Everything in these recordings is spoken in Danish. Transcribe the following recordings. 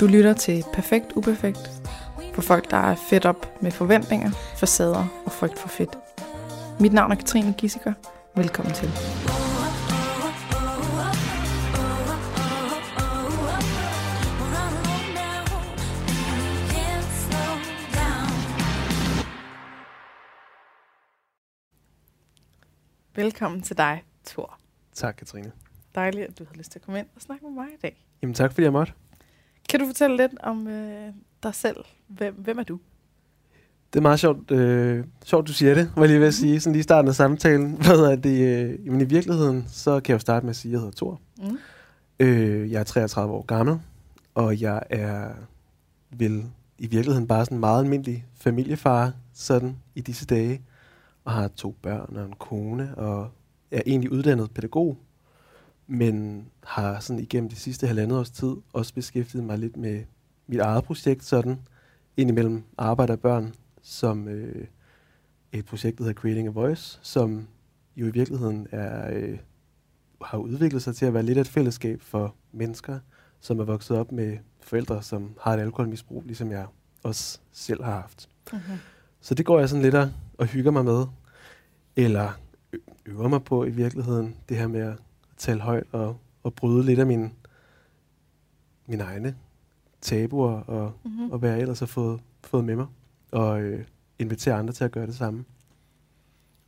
Du lytter til Perfekt Uperfekt for folk, der er fedt op med forventninger, facader og frygt for fedt. Mit navn er Katrine Gissiker. Velkommen til. Velkommen til dig, Thor. Tak, Katrine. Dejligt, at du har lyst til at komme ind og snakke med mig i dag. Jamen tak, fordi jeg måtte. Kan du fortælle lidt om øh, dig selv? Hvem, hvem er du? Det er meget sjovt, øh, sjovt du siger det, var lige ved at sige, sådan lige i starten af samtalen. Hvad er det? Øh, jamen i virkeligheden, så kan jeg jo starte med at sige, at jeg hedder Thor. Mm. Øh, jeg er 33 år gammel, og jeg er vel i virkeligheden bare sådan en meget almindelig familiefar, sådan i disse dage, og har to børn og en kone, og er egentlig uddannet pædagog, men har sådan igennem de sidste halvandet års tid også beskæftiget mig lidt med mit eget projekt, sådan indimellem arbejde og børn, som øh, et projekt, der hedder Creating a Voice, som jo i virkeligheden er, øh, har udviklet sig til at være lidt af et fællesskab for mennesker, som er vokset op med forældre, som har et alkoholmisbrug, ligesom jeg også selv har haft. Mm-hmm. Så det går jeg sådan lidt og, og hygger mig med, eller øver mig på i virkeligheden, det her med at tale højt og, og bryde lidt af min, mine egne tabuer og, Mm-hmm. og hvad jeg ellers har fået, fået med mig, og øh, invitere andre til at gøre det samme.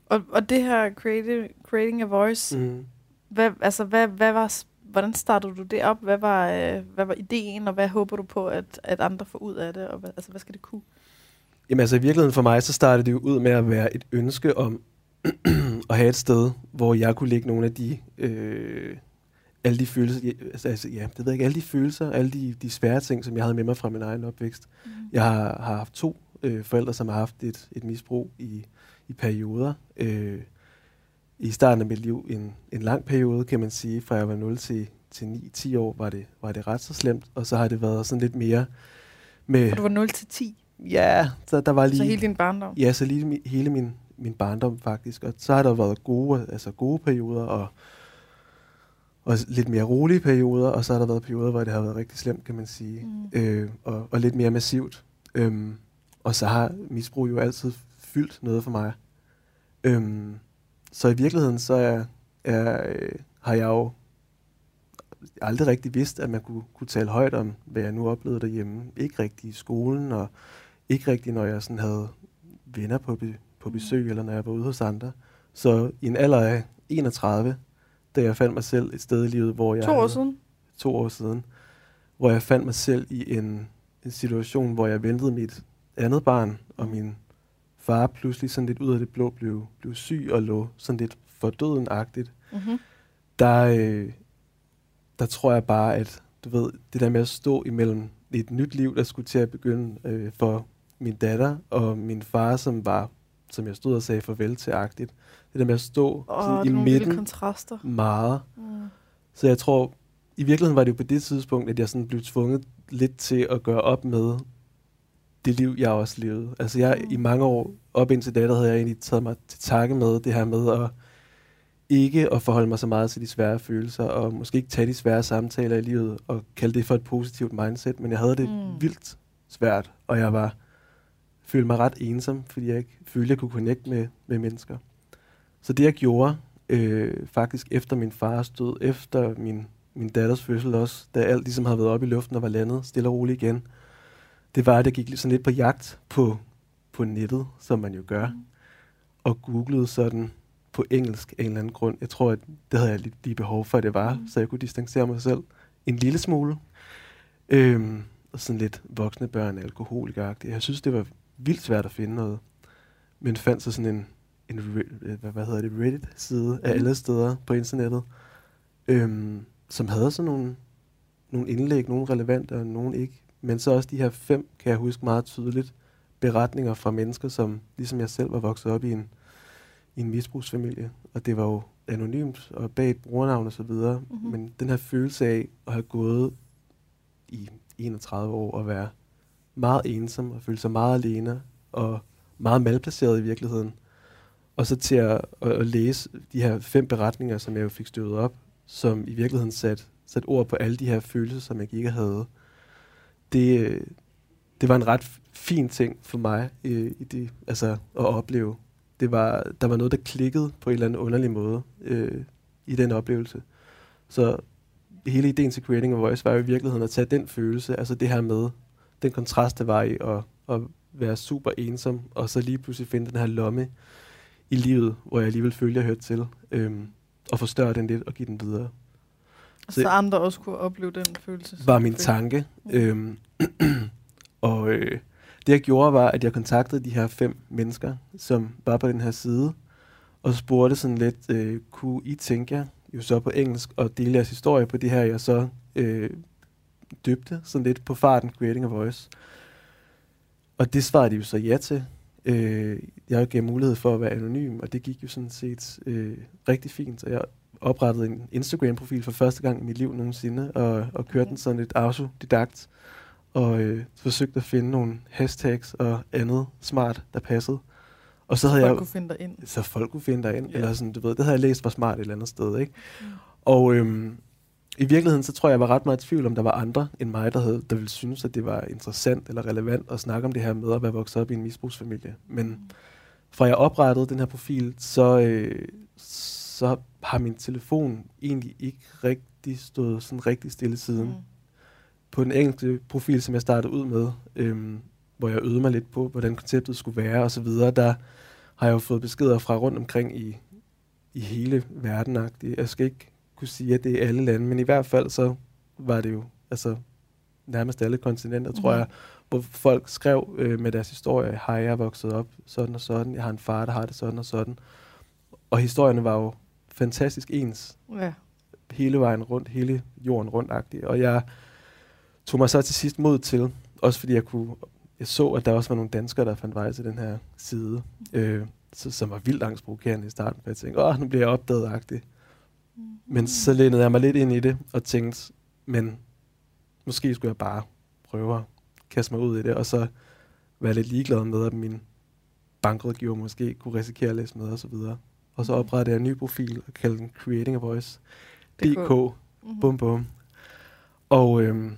Og, og det her creative, Creating a Voice, mm. Hvad, altså, hvad, hvad var, hvordan startede du det op? Hvad var, øh, hvad var ideen, og hvad håber du på, at, at andre får ud af det? Og hvad, altså, hvad skal det kunne? Jamen altså i virkeligheden for mig, så startede det jo ud med at være et ønske om at have et sted, hvor jeg kunne lægge nogle af de, øh, alle de følelser, altså, altså ja, det ved jeg ikke, alle de følelser, alle de, de svære ting, som jeg havde med mig fra min egen opvækst. Mm. Jeg har, har haft to øh, forældre, som har haft et, et misbrug i, i perioder. Øh, I starten af mit liv en, en lang periode, kan man sige, fra jeg var 0 til, til 9-10 år, var det, var det ret så slemt. Og så har det været sådan lidt mere med... Og du var 0 til 10, Ja, så der var lige... så hele din barndom? Ja, så lige hele min, min barndom faktisk. Og så har der været gode, altså gode perioder og, og lidt mere rolige perioder, og så har der været perioder, hvor det har været rigtig slemt, kan man sige. Mm. Øh, og, og lidt mere massivt. Øhm, og så har misbrug jo altid fyldt noget for mig. Øhm, så i virkeligheden, så er, er, øh, har jeg jo aldrig rigtig vidst, at man kunne, kunne tale højt om, hvad jeg nu oplevede derhjemme. Ikke rigtig i skolen, og ikke rigtig, når jeg sådan havde venner på, på besøg, eller når jeg var ude hos andre. Så i en alder af 31, da jeg fandt mig selv et sted i livet, hvor jeg To år havde- siden? to år siden, hvor jeg fandt mig selv i en, en situation, hvor jeg ventede mit andet barn, og min far pludselig sådan lidt ud af det blå blev, blev syg og lå sådan lidt for døden-agtigt. Mm-hmm. Der, øh, der tror jeg bare, at du ved, det der med at stå imellem et nyt liv, der skulle til at begynde øh, for min datter og min far, som var, som jeg stod og sagde farvel til agtigt. Det der med at stå Åh, sådan i midten kontraster. meget, Mm. så jeg tror, i virkeligheden var det jo på det tidspunkt, at jeg sådan blev tvunget lidt til at gøre op med det liv, jeg også levede. Altså jeg Mm. i mange år, op indtil da, der havde jeg egentlig taget mig til takke med det her med at ikke at forholde mig så meget til de svære følelser, og måske ikke tage de svære samtaler i livet, og kalde det for et positivt mindset, men jeg havde det mm. vildt svært, og jeg var følte mig ret ensom, fordi jeg ikke følte, at jeg kunne connecte med, med mennesker. Så det jeg gjorde, øh, faktisk efter min fars død, efter min, min datters fødsel også, da alt ligesom havde været oppe i luften og var landet stille og roligt igen, det var, at jeg gik sådan lidt på jagt på, på nettet, som man jo gør, Mm. og googlede sådan på engelsk af en eller anden grund. Jeg tror, at det havde jeg lige, lige behov for, at det var, Mm. så jeg kunne distancere mig selv en lille smule. Øhm, og sådan lidt voksne børn, alkoholikeragtigt. Jeg synes, det var vildt svært at finde noget. Men fandt så sådan en, en øh, hvad, hvad hedder det, Reddit-side af Mhm. alle steder på internettet, øhm, som havde sådan nogle, nogle indlæg, nogle relevante og nogle ikke. Men så også de her fem, kan jeg huske meget tydeligt, beretninger fra mennesker, som ligesom jeg selv var vokset op i en, i en misbrugsfamilie. Og det var jo anonymt og bag et brugernavn og så videre. Mhm. Mm-hmm. Men den her følelse af at have gået i 31 år og være meget ensom og føle sig meget alene og meget malplaceret i virkeligheden. Og så til at, at, at læse de her fem beretninger, som jeg jo fik støvet op, som i virkeligheden satte sat ord på alle de her følelser, som jeg ikke havde det, det var en ret fin ting for mig øh, i det, altså, at opleve. Det var, der var noget, der klikkede på en eller anden underlig måde øh, i den oplevelse. Så hele ideen til Creating a Voice var jo i virkeligheden at tage den følelse, altså det her med, den kontrast, der var i at, at være super ensom, og så lige pludselig finde den her lomme i livet, hvor jeg alligevel følte, jeg hørte til, øhm, og forstørre den lidt og give den videre. Så, så andre også kunne opleve den følelse? Var min tanke. Øhm, og øh, det jeg gjorde var, at jeg kontaktede de her fem mennesker, som var på den her side, og spurgte sådan lidt, øh, kunne I tænke jer, jo så på engelsk, og dele jeres historie på det her, jeg så øh, døbte sådan lidt på farten, Creating a Voice. Og det svarede de jo så ja til. Øh, jeg gav mulighed for at være anonym, og det gik jo sådan set øh, rigtig fint. Og jeg oprettede en Instagram-profil for første gang i mit liv nogensinde, og, og kørte den sådan lidt autodidakt, og øh, forsøgte at finde nogle hashtags og andet smart, der passede. Og så, så havde folk jeg, kunne finde dig ind. Så folk kunne finde dig ind, ja. eller sådan, du ved, det havde jeg læst var smart et eller andet sted, ikke? Mm. Og øhm, i virkeligheden, så tror jeg, jeg var ret meget i tvivl om, der var andre end mig, der, havde, der ville synes, at det var interessant eller relevant at snakke om det her med at være vokset op i en misbrugsfamilie. Men fra jeg oprettede den her profil, så, øh, så har min telefon egentlig ikke rigtig stået sådan rigtig stille siden. Mm. På den enkelte profil, som jeg startede ud med, øhm, hvor jeg øvede mig lidt på, hvordan konceptet skulle være osv., der har jeg jo fået beskeder fra rundt omkring i, i hele verden. Jeg skal ikke kunne sige, at det er alle lande, men i hvert fald så var det jo altså, nærmest alle kontinenter, mm-hmm. tror mhm. jeg, hvor folk skrev øh, med deres historie, hej, jeg er vokset op sådan og sådan, jeg har en far, der har det sådan og sådan. Og historierne var jo fantastisk ens. Ja. Hele vejen rundt, hele jorden rundt -agtigt. Og jeg tog mig så til sidst mod til, også fordi jeg kunne jeg så, at der også var nogle danskere, der fandt vej til den her side, øh, så, som var vildt angstprovokerende i starten, for jeg tænkte, åh, nu bliver jeg opdaget-agtig. Mm. Men så lænede jeg mig lidt ind i det, og tænkte, men måske skulle jeg bare prøve at kaste mig ud i det, og så være lidt ligeglad med, at min bankrådgiver måske kunne risikere at læse med, og så videre. Og så oprettede jeg en ny profil og kaldte den Creating a Voice. DK. Mm-hmm. Bum bum. Og øhm,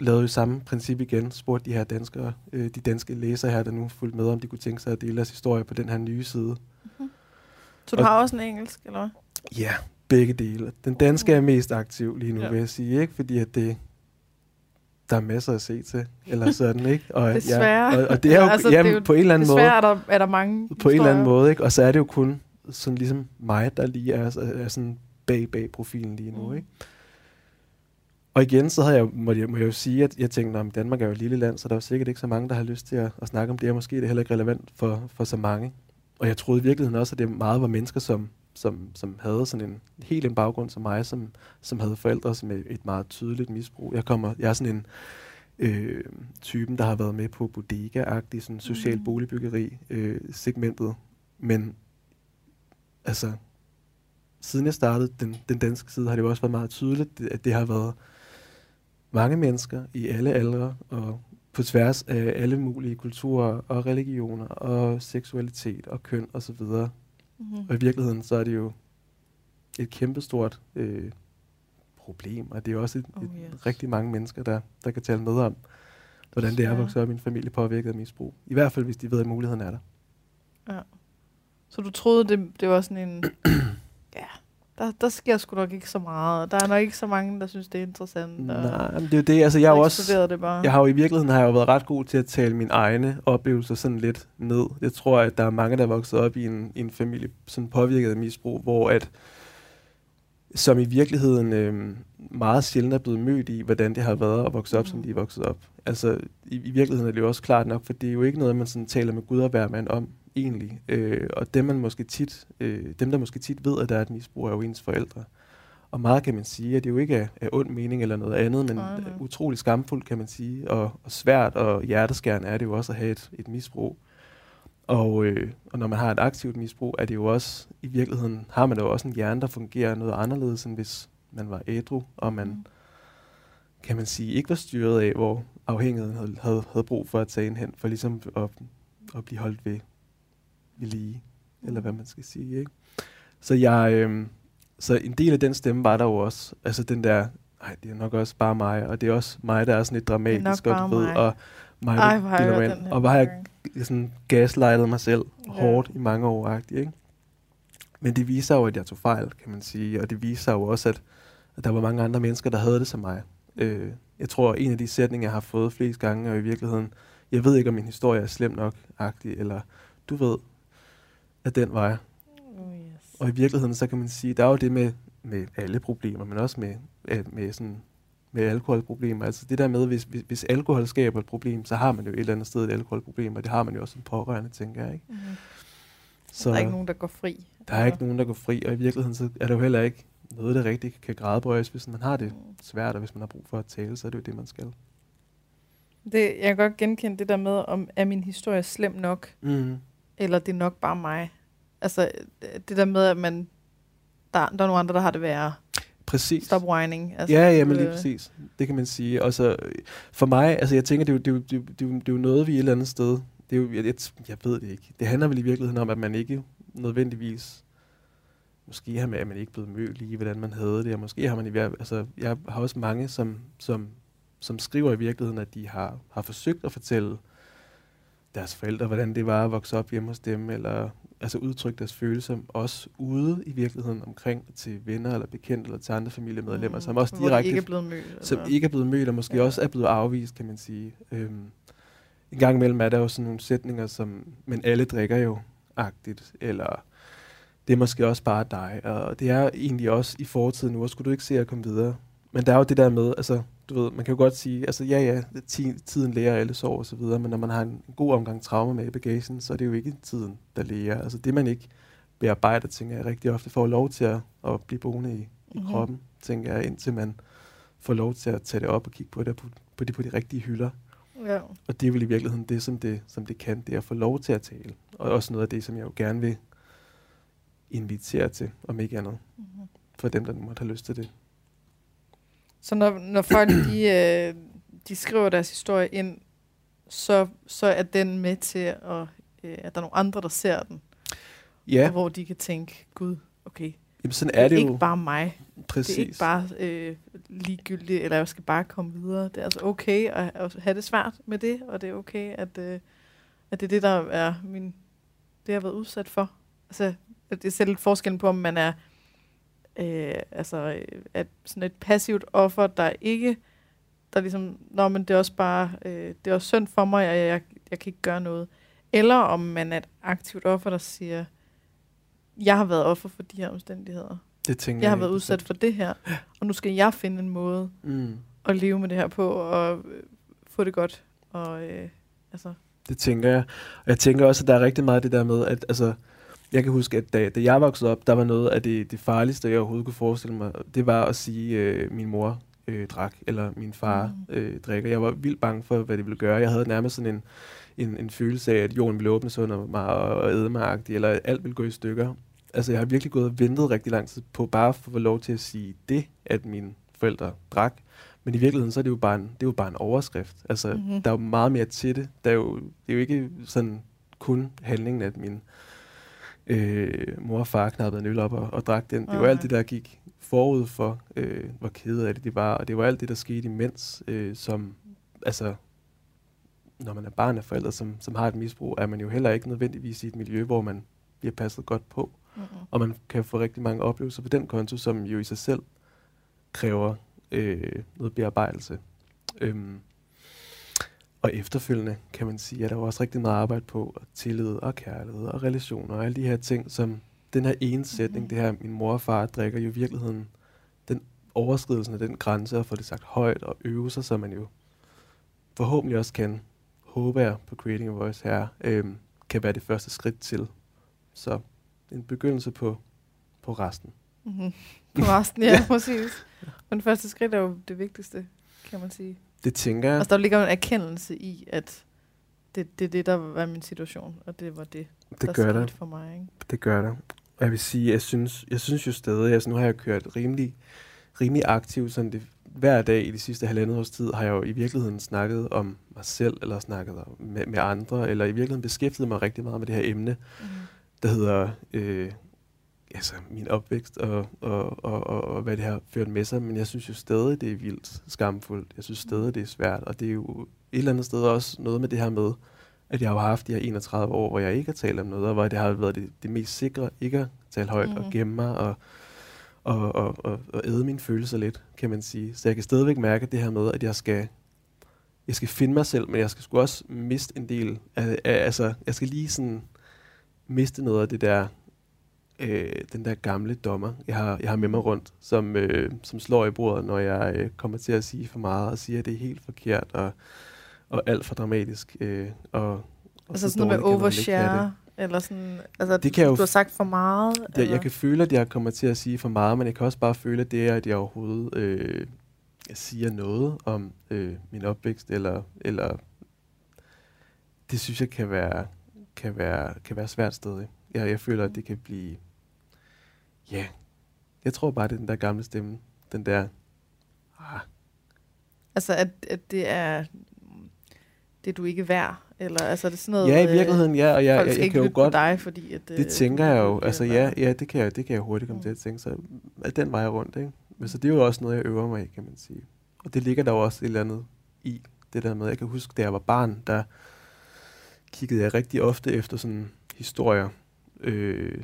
lavede jo samme princip igen, spurgte de her danskere, øh, de danske læsere her, der nu fulgte med, om de kunne tænke sig at dele deres historie på den her nye side. Mm-hmm. Så du og, har også en engelsk, eller hvad? Ja, begge dele. Den danske er mest aktiv lige nu, ja. vil jeg sige, ikke? fordi at det, der er masser at se til, eller sådan, ikke? Og, desværre. Ja, og, og det er jo, altså, jamen, det er jo på en eller anden måde... er der, er der mange På en eller anden måde, ikke? Og så er det jo kun sådan ligesom mig, der lige er, er sådan bag bag profilen lige nu, mm. ikke? Og igen, så havde jeg, må, jeg, må jeg jo sige, at jeg tænkte, at Danmark er jo et lille land, så der er jo sikkert ikke så mange, der har lyst til at, at snakke om det, og måske er det heller ikke relevant for, for så mange. Og jeg troede i virkeligheden også, at det meget var mennesker, som, som, som havde sådan en helt en baggrund som mig, som, som havde forældre som et meget tydeligt misbrug. Jeg, kommer, jeg er sådan en øh, typen, der har været med på bodega-agtig, sådan social mm. boligbyggeri øh, segmentet. Men altså, siden jeg startede den, den danske side, har det jo også været meget tydeligt, at det har været mange mennesker i alle aldre og på tværs af alle mulige kulturer og religioner og seksualitet og køn osv. Og, mm-hmm. og i virkeligheden så er det jo et kæmpestort øh, problem, og det er også et, oh, yes. et, rigtig mange mennesker, der, der kan tale med om, hvordan det er at vokse op i en familie påvirket af misbrug. I hvert fald, hvis de ved, at muligheden er der. Ja. Så du troede, det, det var sådan en... der, der sker sgu nok ikke så meget. Der er nok ikke så mange, der synes, det er interessant. Nej, men det er jo det. Altså, jeg, har også, det bare. jeg har jo i virkeligheden har jeg jo været ret god til at tale mine egne oplevelser sådan lidt ned. Jeg tror, at der er mange, der er vokset op i en, i en familie sådan påvirket af misbrug, hvor at som i virkeligheden øh, meget sjældent er blevet mødt i, hvordan det har været at vokse op, mm. som de er vokset op. Altså, i, i virkeligheden er det jo også klart nok, for det er jo ikke noget, man sådan taler med Gud og hvermand om, egentlig. Øh, og dem, man måske tit, øh, dem, der måske tit ved, at der er et misbrug, er jo ens forældre. Og meget kan man sige, at det jo ikke er, er ond mening eller noget andet, men nej. utrolig skamfuldt, kan man sige, og, og svært og hjerteskærende er det jo også at have et, et misbrug. Og, øh, og når man har et aktivt misbrug, er det jo også, i virkeligheden har man jo også en hjerne, der fungerer noget anderledes, end hvis man var ædru, og man, mm. kan man sige, ikke var styret af, hvor afhængigheden havde, havde, havde brug for at tage en hen, for ligesom at, at blive holdt ved, ved lige, mm. eller hvad man skal sige. Ikke? Så, jeg, øh, så en del af den stemme var der jo også, altså den der, nej, det er nok også bare mig, og det er også mig, der er sådan lidt dramatisk, og du ved, mig. og mig, Ej, hvor har jeg og hvor har jeg sådan gaslightet mig selv Ja. hårdt i mange år, agtigt, ikke? Men det viser jo, at jeg tog fejl, kan man sige, og det viser jo også, at, at der var mange andre mennesker, der havde det som mig. Øh, jeg tror, en af de sætninger, jeg har fået flest gange, er i virkeligheden, jeg ved ikke, om min historie er slem nok, agtig, eller du ved, at den jeg. Oh, yes. Og i virkeligheden, så kan man sige, der er jo det med, med alle problemer, men også med, med, sådan, med alkoholproblemer. Altså det der med, hvis, hvis, hvis alkohol skaber et problem, så har man jo et eller andet sted et alkoholproblem, og det har man jo også som pårørende, tænker jeg. Ikke? Mm-hmm. Så Der er ikke nogen, der går fri. der er ikke nogen, der går fri, og i virkeligheden så er det jo heller ikke noget, der rigtig kan grædebøjes, hvis man har det Mm. svært, og hvis man har brug for at tale, så er det jo det, man skal. Det, jeg kan godt genkende det der med, om er min historie slem nok, Mm. Eller det er nok bare mig. Altså, det der med, at man, der, der er nogle andre, der har det værre. Præcis. Stop whining. Altså, ja, ja, men lige øh, præcis. Det kan man sige. Og så øh, for mig, altså jeg tænker, det er jo, det er jo, det er jo, det er jo, noget, vi et eller andet sted, det er jo, jeg, jeg, ved det ikke. Det handler vel i virkeligheden om, at man ikke nødvendigvis, måske har man, er man ikke blevet mødt lige, hvordan man havde det, og måske har man i altså jeg har også mange, som, som, som skriver i virkeligheden, at de har, har forsøgt at fortælle deres forældre, hvordan det var at vokse op hjemme hos dem, eller altså udtrykke deres følelser, også ude i virkeligheden omkring til venner eller bekendte eller til andre familiemedlemmer, mm, som også direkte ikke er blevet mødt. som eller- ikke er blevet mødt, og måske ja. også er blevet afvist, kan man sige. Øhm, en gang imellem er der jo sådan nogle sætninger, som, men alle drikker jo, agtigt, eller det er måske også bare dig, og det er egentlig også i fortiden nu, og skulle du ikke se at komme videre. Men der er jo det der med, altså, du ved, man kan jo godt sige, altså ja, ja, ti- tiden lærer alle sår og så videre, men når man har en god omgang traumer med i bagagen, så er det jo ikke tiden, der lærer. Altså det, man ikke bearbejder, tænker jeg rigtig ofte, får lov til at, at blive boende i, i Mhm. kroppen, tænker jeg, indtil man får lov til at tage det op og kigge på det på, på, de, på de rigtige hylder. Ja. Og det er vel i virkeligheden det, som det, som det kan, det er at få lov til at tale. Og også noget af det, som jeg jo gerne vil invitere til, om ikke andet, Mm-hmm. for dem, der nu måtte have lyst til det. Så når, når folk de, øh, de skriver deres historie ind, så, så er den med til, at, øh, at der er nogle andre, der ser den. Ja, Og hvor de kan tænke, gud, okay, jamen sådan det er, er det ikke jo. bare mig. præcis. Det er ikke bare øh, ligegyldigt, eller jeg skal bare komme videre. Det er altså okay at, at have det svært med det, og det er okay, at, øh, at det er det, der er min, det, jeg har været udsat for. Altså, det er selv forskellen på, om man er øh, altså, øh, at sådan et passivt offer, der ikke, der ligesom, nå, men det er også bare, øh, det er også synd for mig, og jeg, jeg, jeg kan ikke gøre noget. Eller om man er et aktivt offer, der siger, jeg har været offer for de her omstændigheder. det tænker Jeg har været udsat for det her, og nu skal jeg finde en måde Mm. at leve med det her på, og øh, få det godt. Og, øh, altså, Det tænker jeg. Og jeg tænker også, at der er rigtig meget det der med, at altså, jeg kan huske, at da, da jeg voksede op, der var noget af det, det farligste, jeg overhovedet kunne forestille mig, det var at sige, øh, min mor øh, drak, eller min far Mm. øh, drikker. Jeg var vildt bange for, hvad det ville gøre. Jeg havde nærmest sådan en, en, en følelse af, at jorden ville åbne sig under mig og, og æde mig, eller at alt ville gå i stykker. Altså, jeg har virkelig gået og ventet rigtig lang tid på bare at få lov til at sige det, at mine forældre drak. Men i virkeligheden, så er det jo bare en, det er jo bare en overskrift. Altså, Mhm. mm-hmm. der er jo meget mere til det. Der er jo, det er jo ikke sådan kun handlingen, at min øh, mor og far knappede en øl op og, og drak den. Det var Nej. alt det, der gik forud for, øh, hvor kede af det de var. Og det var alt det, der skete imens, øh, som, altså, når man er barn af forældre, som, som har et misbrug, er man jo heller ikke nødvendigvis i et miljø, hvor man bliver passet godt på. mm-hmm. Og man kan få rigtig mange oplevelser på den konto, som jo i sig selv kræver øh, noget bearbejdelse. Øhm, og efterfølgende kan man sige, at der var også rigtig meget arbejde på og tillid og kærlighed og relationer og alle de her ting, som den her ene sætning, Mhm. det her, min mor og far drikker jo i virkeligheden den overskridelsen af den grænse og få det sagt højt og øve sig, så man jo forhåbentlig også kan, håber jeg på Creating a Voice her, øhm, kan være det første skridt til. Så en begyndelse på, på resten. Mm-hmm. På resten, ja, præcis. Men første skridt er jo det vigtigste, kan man sige. Det tænker jeg. Altså, der ligger en erkendelse i, at det, det er det, der var min situation, og det var det, Det der gør skete for mig. Ikke? Det gør. Og jeg vil sige, jeg synes, jeg synes jo stadig, altså nu har jeg kørt rimelig, rimelig aktivt, sådan det, hver dag i de sidste halvandet års tid, har jeg jo i virkeligheden snakket om mig selv, eller snakket med, med andre, eller i virkeligheden beskæftiget mig rigtig meget med det her emne, Mm-hmm. der hedder, øh, altså, min opvækst og, og, og, og, og hvad det har ført med sig, men jeg synes jo stadig, det er vildt skamfuldt. Jeg synes stadig, det er svært, og det er jo et eller andet sted også noget med det her med, at jeg har haft de her 31 år, hvor jeg ikke har talt om noget, og hvor det har været det, det mest sikre ikke at tale højt mm. og gemme mig og, og, og, og, og æde mine følelser lidt, kan man sige. Så jeg kan stadigvæk mærke det her med, at jeg skal, jeg skal finde mig selv, men jeg skal sgu også miste en del af, af altså, jeg skal lige sådan miste noget af det der, øh, den der gamle dommer, jeg har, jeg har med mig rundt, som, øh, som slår i bordet, når jeg øh, kommer til at sige for meget, og siger, at det er helt forkert, og, og alt for dramatisk. Øh, og, og altså sådan noget med overshare, eller sådan, altså det kan du, jo, har sagt for meget? Det, eller? Jeg kan føle, at jeg kommer til at sige for meget, men jeg kan også bare føle, at det er, at jeg overhovedet øh, siger noget om øh, min opvækst, eller, eller det synes jeg kan være, kan være, kan være svært sted. Jeg, jeg føler, at det kan blive, ja, yeah. jeg tror bare, det er den der gamle stemme, den der, ah. Altså, at, at det er det, du ikke værd, eller altså, er det sådan noget... Ja, i virkeligheden, ja, og jeg, jeg, jeg, jeg kan jo godt... dig, fordi at, det tænker jeg jo, altså ja, ja det, kan jeg, det kan jeg hurtigt komme mm. til at tænke, så at den vej rundt, ikke? Men så det er jo også noget, jeg øver mig i, kan man sige. Og det ligger der jo også et eller andet i, det der med, jeg kan huske, da jeg var barn, der kiggede jeg rigtig ofte efter sådan historier, øh,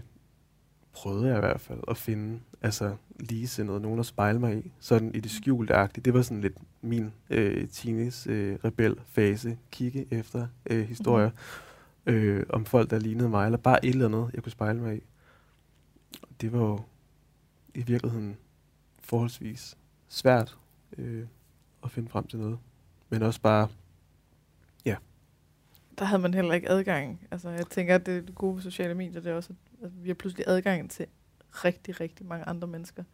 prøvede jeg i hvert fald at finde altså ligesindet, nogen at spejle mig i, sådan i det skjulte -agtigt. Det var sådan lidt min øh, teenage øh, rebel fase, kigge efter øh, historier mm. øh, om folk, der lignede mig, eller bare et eller andet, jeg kunne spejle mig i. Det var jo i virkeligheden forholdsvis svært øh, at finde frem til noget. Men også bare, ja. Der havde man heller ikke adgang. Altså, jeg tænker, at det gode ved sociale medier, det er også, at vi har pludselig adgang til rigtig, rigtig mange andre mennesker.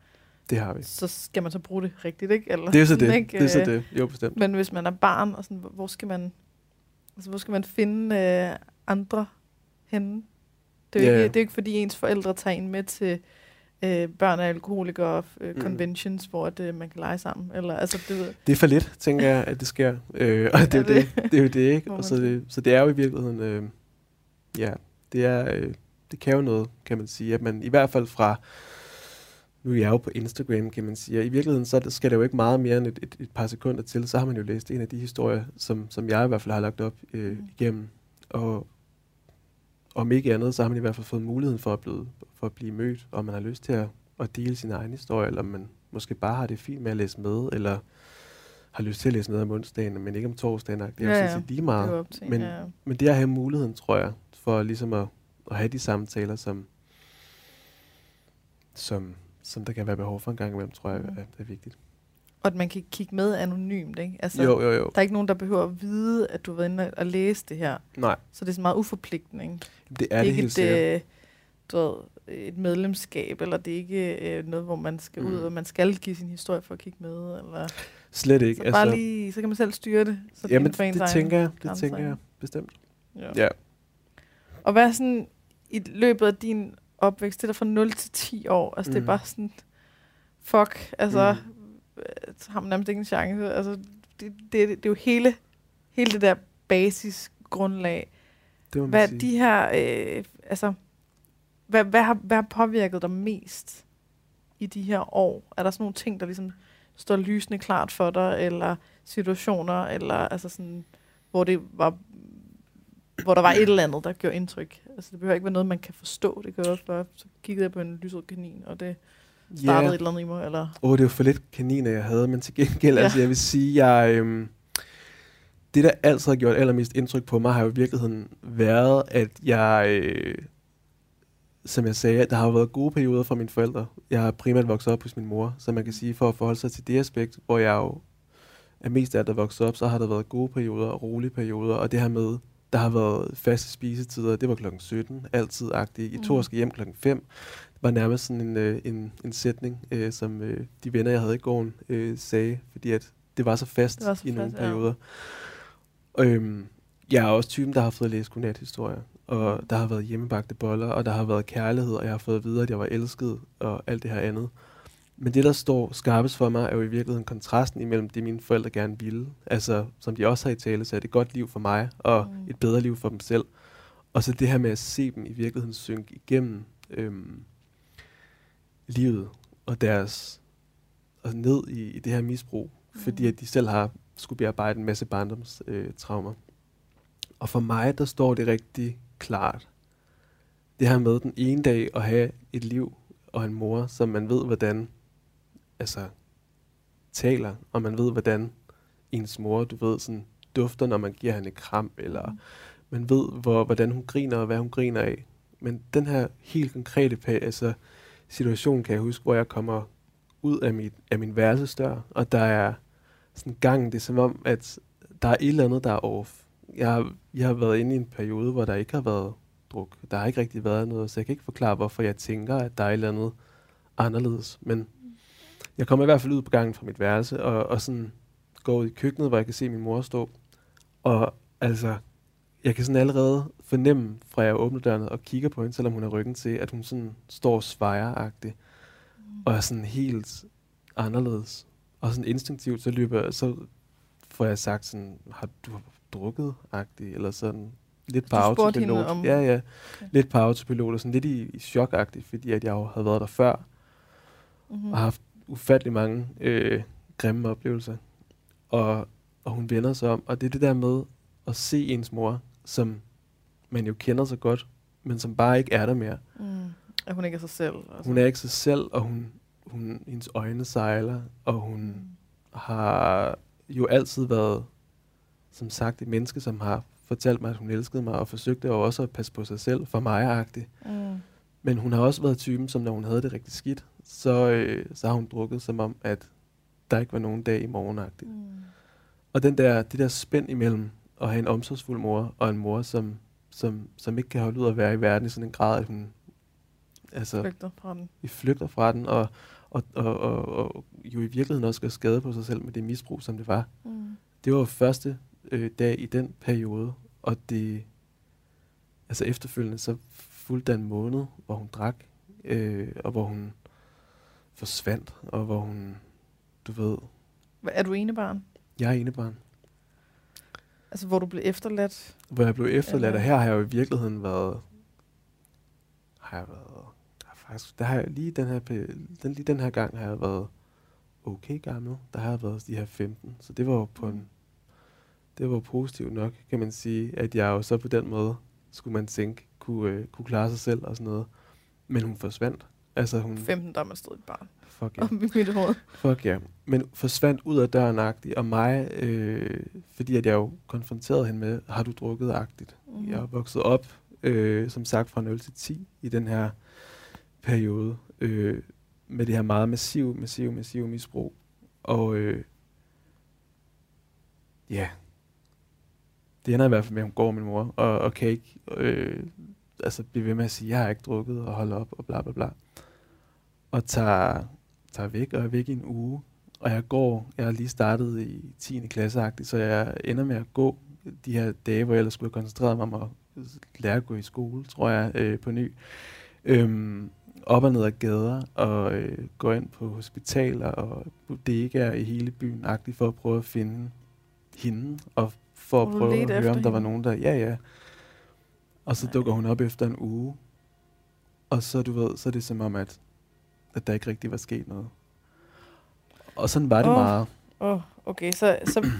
Det har vi. Så skal man så bruge det rigtigt, ikke? Eller det er så det. Ikke? Det er så det. Jo, bestemt. Men hvis man er barn, og sådan, hvor skal man, altså, hvor skal man finde øh, andre henne? Det er, jo yeah. ikke, det er ikke, fordi ens forældre tager en med til øh, børn af alkoholikere øh, mm. conventions, hvor at, øh, man kan lege sammen. Eller, altså, det, det er for lidt, tænker jeg, at det sker. Øh, og det er, det, det, det er jo det, ikke? Og så, det, så det er jo i virkeligheden, øh, ja, det er, øh, det kan jo noget, kan man sige. At man i hvert fald fra, nu er jeg jo på Instagram, kan man sige, og i virkeligheden så skal der jo ikke meget mere end et, et, et par sekunder til, så har man jo læst en af de historier, som, som jeg i hvert fald har lagt op øh, mm. igennem. Og om ikke andet, så har man i hvert fald fået muligheden for at blive, for at blive mødt, og man har lyst til at, at dele sin egen historie, eller man måske bare har det fint med at læse med, eller har lyst til at læse med om onsdagen, men ikke om torsdagen. Det er ja, jo ja. lige meget. Det men, ja. men det at have muligheden, tror jeg, for ligesom at, at have de samtaler, som, som, som der kan være behov for en gang imellem, tror jeg, mm. er, er vigtigt. Og at man kan kigge med anonymt, ikke? Altså, jo, jo, jo. Der er ikke nogen, der behøver at vide, at du har været inde og læse det her. Nej. Så det er så meget uforpligtende, ikke? Det er det, det er helt ikke et, du ved, et medlemskab, eller det er ikke øh, noget, hvor man skal mm. ud, og man skal give sin historie for at kigge med, eller... Slet ikke. Så, altså, bare lige, så kan man selv styre det. Så jamen, det, det tænker jeg, det tænker jeg, bestemt. Ja. ja. Og hvad er sådan, i løbet af din opvækst, det er der fra 0 til 10 år, altså mm. det er mm. bare sådan, fuck, altså, mm har man nærmest ingen chance. Altså, det, det, det, det er jo hele, hele det der basisgrundlag. Det hvad sige. de her, øh, altså, hvad, hvad, har, hvad har påvirket dig mest i de her år? Er der sådan nogle ting, der ligesom står lysende klart for dig, eller situationer, eller altså sådan, hvor det var hvor der var et eller andet, der gjorde indtryk. Altså, det behøver ikke være noget, man kan forstå. Det kan også bare, så kiggede jeg på en lyserød kanin, og det startede yeah. et eller andet i mig? Eller? Åh, oh, det var for lidt kaniner, jeg havde, men til gengæld, ja. altså jeg vil sige, jeg, øhm, det der altid har gjort allermest indtryk på mig, har jo i virkeligheden været, at jeg, øh, som jeg sagde, der har været gode perioder fra mine forældre. Jeg har primært vokset op hos min mor, så man kan sige, for at forholde sig til det aspekt, hvor jeg jo er mest af det vokset op, så har der været gode perioder og rolige perioder, og det her med, der har været faste spisetider, det var klokken 17, altid agtigt. I mm. to skal hjem klokken 5 var nærmest sådan en, øh, en, en sætning, øh, som øh, de venner, jeg havde i gården, øh, sagde, fordi at det var så fast var så i fast, nogle perioder. Ja. Øhm, jeg er også typen, der har fået læst godnat-historier, og der har været hjemmebagte boller, og der har været kærlighed, og jeg har fået at vide, at jeg var elsket, og alt det her andet. Men det, der står skarpest for mig, er jo i virkeligheden kontrasten imellem det, mine forældre gerne ville. Altså, som de også har i tale, så er det et godt liv for mig, og mm. et bedre liv for dem selv. Og så det her med at se dem i virkeligheden synke igennem øhm, livet og deres og ned i, i det her misbrug, mm. fordi at de selv har skulle bearbejde en masse barndomstraumer. Øh, og for mig, der står det rigtig klart. Det her med den ene dag at have et liv og en mor, som man ved, hvordan altså, taler, og man ved, hvordan ens mor, du ved, sådan dufter, når man giver hende et kram, eller mm. man ved, hvor, hvordan hun griner, og hvad hun griner af. Men den her helt konkrete altså, situation, kan jeg huske, hvor jeg kommer ud af, mit, af min værelsesdør, og der er sådan gang, det er som om, at der er et eller andet, der er off. Jeg har, jeg har været inde i en periode, hvor der ikke har været druk. Der har ikke rigtig været noget, så jeg kan ikke forklare, hvorfor jeg tænker, at der er et eller andet anderledes. Men jeg kommer i hvert fald ud på gangen fra mit værelse, og, og sådan går ud i køkkenet, hvor jeg kan se min mor stå. Og altså, jeg kan sådan allerede fornemme, fra jeg åbner døren og kigger på hende, selvom hun er ryggen til, at hun sådan står svejeragtig mm. og er sådan helt anderledes. Og sådan instinktivt, så løber så får jeg sagt sådan, har du drukket-agtig, eller sådan lidt på autopilot. Om... Ja, ja. Okay. Lidt på autopilot, og sådan lidt i, i chok-agtigt, fordi at jeg jo havde været der før, mm-hmm. og haft ufattelig mange øh, grimme oplevelser. Og, og hun vender sig om, og det er det der med at se ens mor, som man jo kender så godt, men som bare ikke er der mere. Mm. At hun ikke er sig selv. Altså. Hun er ikke sig selv, og hun, hun, hendes øjne sejler, og hun mm. har jo altid været, som sagt, et menneske, som har fortalt mig, at hun elskede mig, og forsøgte også at passe på sig selv, for mig mm. Men hun har også været typen, som når hun havde det rigtig skidt, så, øh, så har hun drukket som om, at der ikke var nogen dag i morgen mm. Og den der, det der spænd imellem at have en omsorgsfuld mor, og en mor, som, som, som ikke kan holde ud at være i verden i sådan en grad, at hun altså, flygter fra den. I flygter fra den, og, og, og, og, og jo i virkeligheden også gør skade på sig selv med det misbrug, som det var. Mm. Det var første øh, dag i den periode, og det, altså efterfølgende, så fulgte der en måned, hvor hun drak, øh, og hvor hun forsvandt, og hvor hun, du ved... Er du ene barn? Jeg er ene barn. Altså, hvor du blev efterladt? Hvor jeg blev efterladt, og her har jeg jo i virkeligheden været... Har jeg været... Har faktisk, der har jeg lige den her, den, lige den her gang har jeg været okay gammel. Der har jeg været de her 15, så det var jo på en... Det var positivt nok, kan man sige, at jeg jo så på den måde, skulle man tænke, kunne, øh, kunne klare sig selv og sådan noget. Men hun forsvandt. Altså hun... 15, der er man stadig et barn. Fuck ja. Yeah. i mit hoved. Fuck ja. Yeah. Men forsvandt ud af døren agtigt, og mig, øh, fordi at jeg jo konfronterede hende med, har du drukket agtigt? Mm. Jeg er vokset op, øh, som sagt, fra 0 til 10 i den her periode, øh, med det her meget massiv, massiv, massiv misbrug. Og øh, ja, det ender i hvert fald med, at hun går min mor, og, og kan ikke øh, altså blive ved med at sige, jeg har ikke drukket, og holde op, og bla bla bla. Og tager, tager væk, og er væk i en uge. Og jeg går, jeg har lige startet i 10. klasse så jeg ender med at gå de her dage, hvor jeg ellers skulle have koncentreret mig om at lære at gå i skole, tror jeg, øh, på ny. Øhm, op og ned ad gader, og øh, gå ind på hospitaler og bodegaer i hele byen, for at prøve at finde hende, og for at prøve at høre, om der var nogen, der... Ja, ja. Og så dukker hun op efter en uge. Og så, du ved, så er det som om, at, at der ikke rigtig var sket noget. Og sådan var det oh. meget. Oh, okay, så, så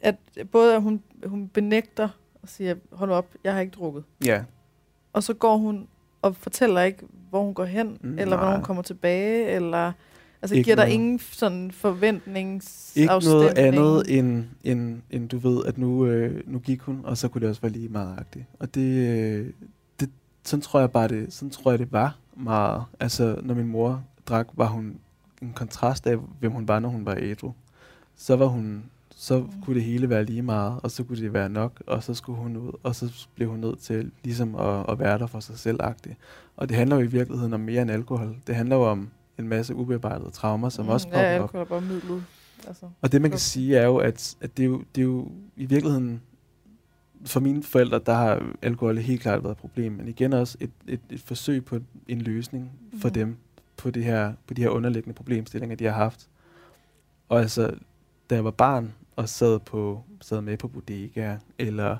at både at hun, hun benægter og siger, hold op, jeg har ikke drukket. Ja. Og så går hun og fortæller ikke, hvor hun går hen, mm, eller hvornår hun kommer tilbage, eller... Altså ikke giver der ingen sådan forventningsafstemning? Ikke noget andet end, end, end du ved, at nu, øh, nu gik hun, og så kunne det også være lige meget agtigt. Og det, øh, det, sådan tror jeg bare det, sådan tror jeg det var meget. Altså når min mor drak, var hun en kontrast af, hvem hun var, når hun var ædru. Så var hun, så kunne det hele være lige meget, og så kunne det være nok, og så skulle hun ud, og så blev hun nødt til ligesom at, at være der for sig selv -agtig. Og det handler jo i virkeligheden om mere end alkohol. Det handler jo om en masse ubearbejdede traumer, som mm, også popper ja, op. Ja, bare midlet. Altså, og det man kan sige er jo, at, at det, er jo, det er jo i virkeligheden, for mine forældre, der har alkohol helt klart været et problem, men igen også et, et, et forsøg på en løsning for mm. dem på, det her, på de her underliggende problemstillinger, de har haft. Og altså, da jeg var barn og sad, på, sad med på bodega, eller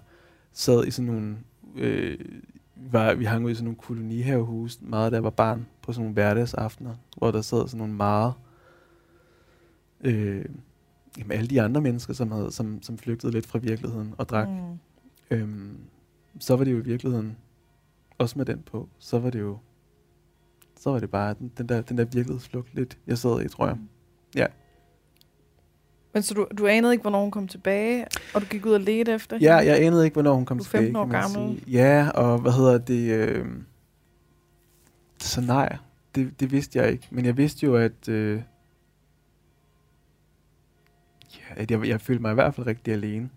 sad i sådan nogle, øh, var, vi hang ud i sådan nogle kolonihavehus, meget da jeg var barn, på sådan nogle hverdagsaftener, hvor der sad sådan nogle meget... Øh, jamen alle de andre mennesker, som, havde, som, som flygtede lidt fra virkeligheden og drak, mm. Øhm, så var det jo i virkeligheden, også med den på, så var det jo, så var det bare den, den der, den der virkelighedsflugt lidt, jeg sad i, tror jeg. Ja. Men så du, du anede ikke, hvornår hun kom tilbage, og du gik ud og ledte efter Ja, jeg anede ikke, hvornår hun kom du tilbage. Du er 15 år gammel. Sige. Ja, og hvad hedder det? Øh, så nej, det, det vidste jeg ikke. Men jeg vidste jo, at, øh, ja, at jeg, jeg følte mig i hvert fald rigtig alene.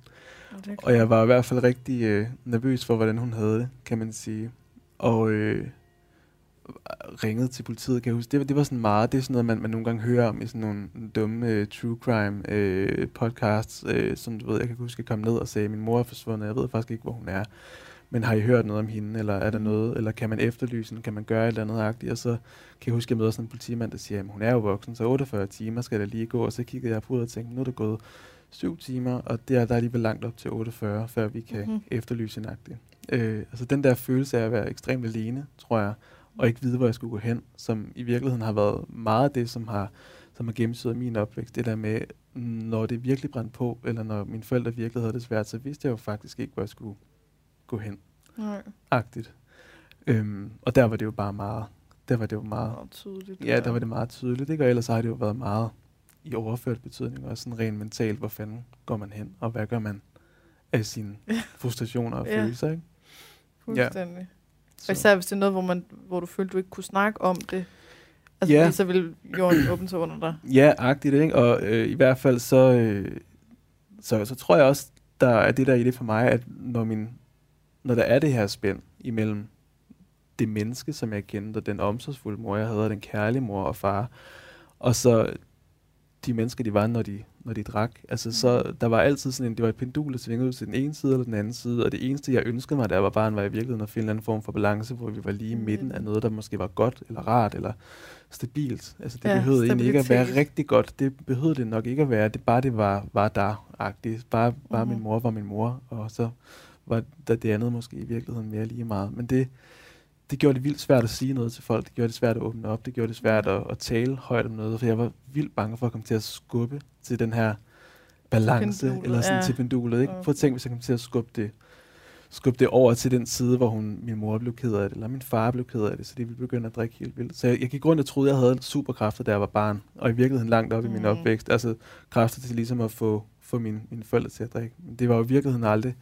Og jeg var i hvert fald rigtig øh, nervøs for, hvordan hun havde det, kan man sige. Og øh, ringede til politiet, kan jeg huske. Det, det var sådan meget, det er sådan noget, man, man nogle gange hører om i sådan nogle dumme uh, true crime uh, podcasts, uh, som du ved, jeg kan huske, jeg kom ned og sagde, min mor er forsvundet, jeg ved faktisk ikke, hvor hun er. Men har I hørt noget om hende, eller er der mm. noget, eller kan man efterlyse hende, kan man gøre et eller andet agtigt? Og så kan jeg huske, at jeg møder sådan en politimand, der siger, at hun er jo voksen, så 48 timer skal der lige gå. Og så kiggede jeg på ud og tænkte, nu er det gået syv timer, og det er der er alligevel langt op til 48, før vi kan mm-hmm. efterlyse hende agtigt. Øh, altså den der følelse af at være ekstremt alene, tror jeg, og ikke vide, hvor jeg skulle gå hen, som i virkeligheden har været meget af det, som har, som har gennemsyret min opvækst. Det der med, når det virkelig brændte på, eller når mine forældre virkelig havde det svært, så vidste jeg jo faktisk ikke, hvor jeg skulle gå hen. Nej. Agtigt. Øhm, og der var det jo bare meget, der var det jo meget, meget tydeligt. Ja, der var det meget tydeligt, ikke? og ellers har det jo været meget i overført betydning, og sådan rent mentalt, hvor fanden går man hen, og hvad gør man af sine frustrationer og ja. følelser, ikke? Fuldstændig. Ja. Og især hvis det er noget, hvor, man, hvor du følte, du ikke kunne snakke om det. Altså, ja. så vil jorden åbne sig under dig. Ja, agtigt, ikke? Og øh, i hvert fald så, øh, så, så tror jeg også, der er det der i det for mig, at når, min, når der er det her spænd imellem det menneske, som jeg kendte, og den omsorgsfulde mor, jeg havde, og den kærlige mor og far, og så de mennesker, de var, når de, når de drak. Altså, så mm. der var altid sådan en, det var et pendul, der svingede ud til den ene side eller den anden side, og det eneste, jeg ønskede mig, der var barn, var i virkeligheden at finde en anden form for balance, hvor vi var lige i mm. midten af noget, der måske var godt, eller rart, eller stabilt. Altså, det ja, behøvede egentlig ikke at være rigtig godt. Det behøvede det nok ikke at være. Det bare det var, var der-agtigt. Bare, bare mm-hmm. min mor var min mor, og så var der det andet måske i virkeligheden mere lige meget. Men det, det gjorde det vildt svært at sige noget til folk. Det gjorde det svært at åbne op. Det gjorde det svært at, at tale højt om noget, for jeg var vildt bange for at komme til at skubbe til den her balance, pendulet, eller sådan ja. til pendulet. Ikke? Prøv at tænke, hvis jeg kom til at skubbe det, skubbe det over til den side, hvor hun, min mor blev ked af det, eller min far blev ked af det, så de ville begynde at drikke helt vildt. Så jeg, jeg gik rundt og troede, jeg havde superkræfter, da jeg var barn, og i virkeligheden langt op mm. i min mm. opvækst. Altså kræfter til ligesom at få, få mine, mine forældre til at drikke. Men det var jo i virkeligheden aldrig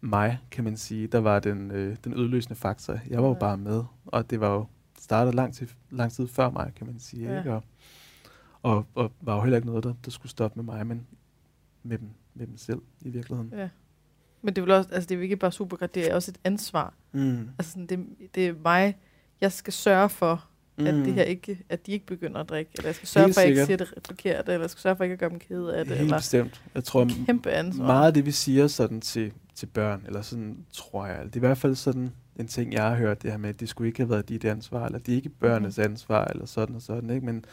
mig, kan man sige, der var den, øh, den udløsende faktor. Jeg var jo bare med, og det var jo startet lang tid, lang tid før mig, kan man sige. Ja. Ikke? Og, og, og var jo heller ikke noget, der, der skulle stoppe med mig, men med dem, med dem selv i virkeligheden. Ja. Men det er, også, altså det er jo ikke bare super godt, det er også et ansvar. Mm. Altså sådan, det, det er mig, jeg skal sørge for, mm. at, det her ikke, at de ikke begynder at drikke, eller jeg skal sørge Helt for, at jeg ikke siger det forkert, eller jeg skal sørge for, at jeg ikke gør dem kede af det. Helt eller bestemt. Jeg tror, kæmpe ansvar. meget af det, vi siger sådan til, til børn, eller sådan tror jeg. Det er i hvert fald sådan en ting, jeg har hørt, det her med, at det skulle ikke have været dit ansvar, eller det er ikke børnenes mm. ansvar, eller sådan og sådan, ikke? Men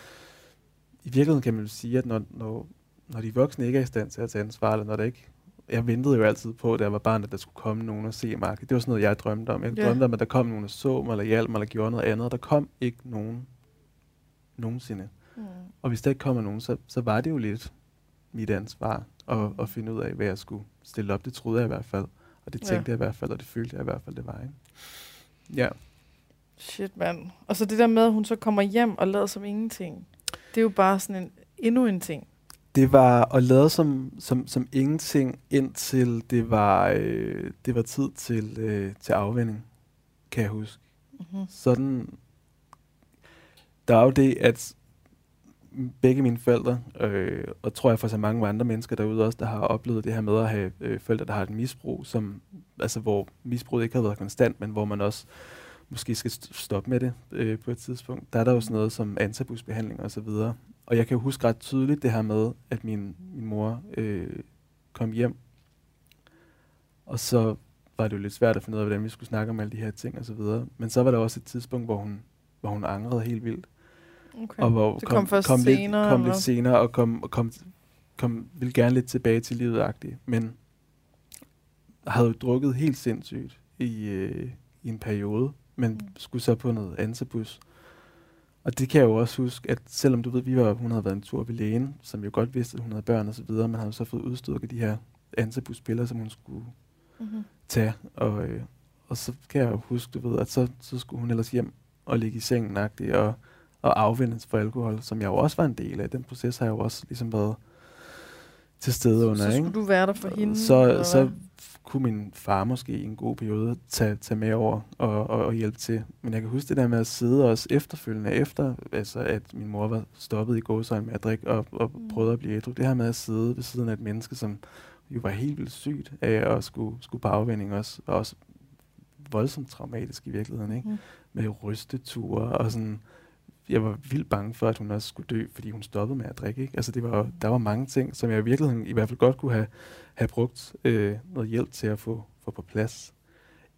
i virkeligheden kan man jo sige, at når, når, når de voksne ikke er i stand til at tage ansvar, eller når der ikke jeg ventede jo altid på, da jeg var barn, at der skulle komme nogen og se mig. Det var sådan noget, jeg drømte om. Jeg yeah. drømte om, at der kom nogen og så mig, eller hjalp mig, eller gjorde noget andet. Der kom ikke nogen nogensinde. Mm. Og hvis der ikke kommer nogen, så, så var det jo lidt mit ansvar at, at finde ud af, hvad jeg skulle stille op. Det troede jeg i hvert fald. Og det tænkte ja. jeg i hvert fald, og det følte jeg i hvert fald, det var. Ikke? Ja. Shit, mand. Og så det der med, at hun så kommer hjem og lader som ingenting. Det er jo bare sådan en, endnu en ting. Det var at lade som, som, som ingenting, indtil det var, øh, det var tid til, øh, til afvending, kan jeg huske. Mm-hmm. Sådan, der er jo det, at begge mine forældre, øh, og tror jeg for så mange andre mennesker derude også, der har oplevet det her med at have øh, forældre, der har et misbrug, som, altså hvor misbruget ikke har været konstant, men hvor man også måske skal stoppe med det øh, på et tidspunkt. Der er der jo sådan noget som antabusbehandling og så videre. Og jeg kan jo huske ret tydeligt det her med, at min, min mor øh, kom hjem, og så var det jo lidt svært at finde ud af, hvordan vi skulle snakke om alle de her ting og så videre. Men så var der også et tidspunkt, hvor hun, hvor hun angrede helt vildt. Okay. Og hvor det kom, kom først kom senere? Lidt, kom lidt senere, og kom, kom, kom, ville gerne lidt tilbage til livet men havde jo drukket helt sindssygt i, øh, i en periode, men mm. skulle så på noget ansebus. Og det kan jeg jo også huske, at selvom du ved, vi var, hun havde været en tur ved lægen, som jo godt vidste, at hun havde børn og så videre, men havde så fået udstykket de her antabus-piller, som hun skulle Mm-hmm. tage. Og, øh, og så kan jeg jo huske, du ved, at så, så skulle hun ellers hjem og ligge i sengen og, og afvendes for alkohol, som jeg jo også var en del af. Den proces har jeg jo også ligesom været til stede under. Så skulle ikke? du være der for hende? så, så kunne min far måske i en god periode tage, tage med over og, og, og hjælpe til. Men jeg kan huske det der med at sidde også efterfølgende, efter altså at min mor var stoppet i gåsøjne med at drikke og, og Mm. prøvede at blive ædru. Det her med at sidde ved siden af et menneske, som jo var helt vildt sygt af at skulle, skulle på afvænding også, og også voldsomt traumatisk i virkeligheden, ikke? Mm. Med rysteture og sådan. Jeg var vildt bange for, at hun også skulle dø, fordi hun stoppede med at drikke. Ikke? Altså det var, der var mange ting, som jeg i virkeligheden i hvert fald godt kunne have, have brugt øh, noget hjælp til at få, få på plads.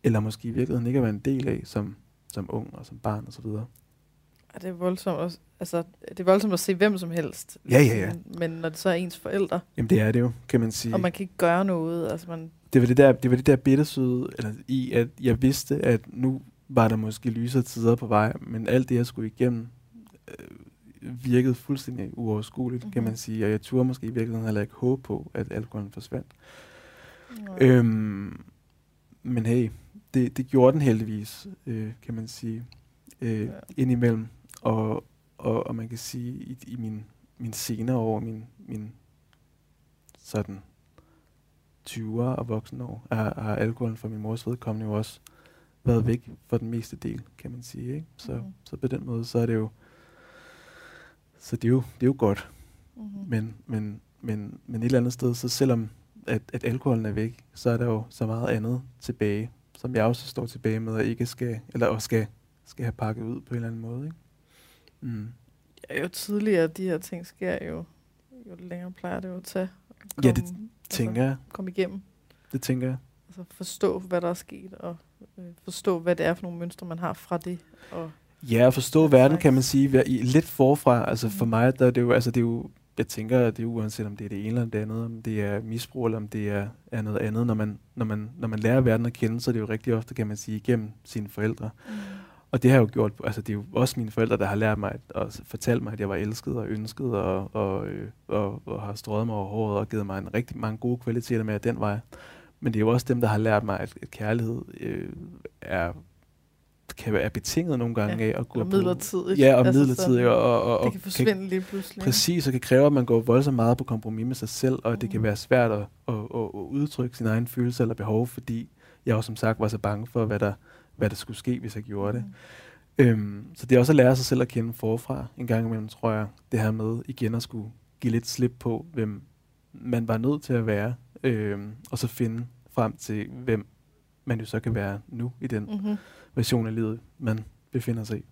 Eller måske i virkeligheden ikke at være en del af som, som ung og som barn osv. Ja, det er voldsomt. Også, altså, det er voldsomt at se hvem som helst. Ja, ja, ja. Men, men når det så er ens forældre, Jamen det er det jo, kan man sige. og man kan ikke gøre noget. Altså, man, det var det der, det var det der bittersøde, eller i at jeg vidste, at nu var der måske lysere tider på vej, men alt det, jeg skulle igennem, øh, virkede fuldstændig uoverskueligt, mm-hmm. kan Mhm. man sige. Og jeg turde måske i virkeligheden heller ikke håbe på, at alkoholen forsvandt. øh, Øhm, men hey, det, det gjorde den heldigvis, øh, kan man sige, øh, Ja. indimellem. Og, og, og man kan sige, i, i min, min senere år, min, min sådan 20'er og voksenår, har, har alkoholen for min mors vedkommende jo også været væk for den meste del, kan man sige. Ikke? Så, Mhm. mm. så på den måde, så er det jo, så det er jo, det er jo godt. mm-hmm. Men, men, men, men et eller andet sted, så selvom at, at alkoholen er væk, så er der jo så meget andet tilbage, som jeg også står tilbage med, og ikke skal, eller også skal, skal have pakket ud på en eller anden måde. Ikke? Mm. Ja, jo tidligere de her ting sker, jo, jo længere plejer det jo at tage. at Ja, det komme- Tænker jeg. Altså, komme igennem. Det tænker jeg. Altså forstå, hvad der er sket, og øh, forstå, hvad det er for nogle mønstre, man har fra det. Og, Ja, at forstå verden, kan man sige, i, lidt forfra. Altså for mig, der er det jo, altså det er jo, jeg tænker, at det er uanset om det er det ene eller det andet, om det er misbrug, eller om det er, er noget andet. Når man, når, man, når man lærer verden at kende, så er det jo rigtig ofte, kan man sige, igennem sine forældre. mm. Og det har jeg jo gjort, altså det er jo også mine forældre, der har lært mig, at, og fortalt mig, at jeg var elsket og ønsket, og, og, øh, og, og har strøget mig over håret og givet mig en rigtig mange gode kvaliteter med den vej. Men det er jo også dem, der har lært mig, at, at kærlighed øh, er, kan være betinget nogle gange Ja, af at gå på- midlertidigt. Ja, og Altså midlertidigt. Og, og, og, det og kan forsvinde lige pludselig. Præcis, og kan kræve, at man går voldsomt meget på kompromis med sig selv, og mm. det kan Mhm. være svært at, at, at, at udtrykke sin egen følelse eller behov, fordi jeg også som sagt var så bange for, hvad der, hvad der skulle ske, hvis jeg gjorde det. Mm. Øhm, så det er også at lære sig selv at kende forfra en gang imellem, tror jeg, det her med igen at skulle give lidt slip på, hvem man var nødt til at være, øhm, og så finde frem til, hvem man jo så kan være nu i den Mm-hmm. Version af livet, man befinder sig i.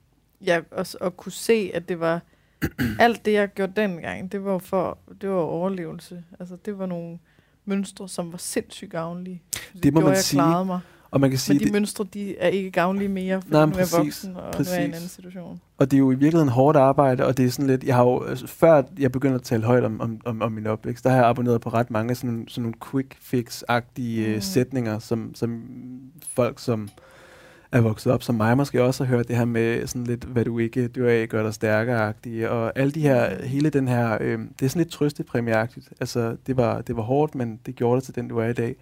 Ja, og, og kunne se, at det var alt det, jeg gjorde dengang, det var for det var overlevelse. Altså, det var nogle mønstre, som var sindssygt gavnlige. Det må gjorde, man jeg sige. mig. Og man kan sige, Men de det, mønstre, de er ikke gavnlige mere, fordi Nej, nu er jeg præcis, voksen, og nu er jeg i præcis. en anden situation. Og det er jo i virkeligheden hårdt arbejde, og det er sådan lidt, jeg har jo, altså, før jeg begyndte at tale højt om, om, om, om min opvækst, der har jeg abonneret på ret mange sådan, sådan nogle quick fix-agtige Mm. mm. sætninger, som, som folk, som er vokset op som mig, måske også har hørt det her med sådan lidt, hvad du ikke dør af, gør dig stærkere-agtige, og alle de her, hele den her, øh, det er sådan lidt trøstepræmieagtigt. Altså, det var, det var hårdt, men det gjorde det til den, du er i dag.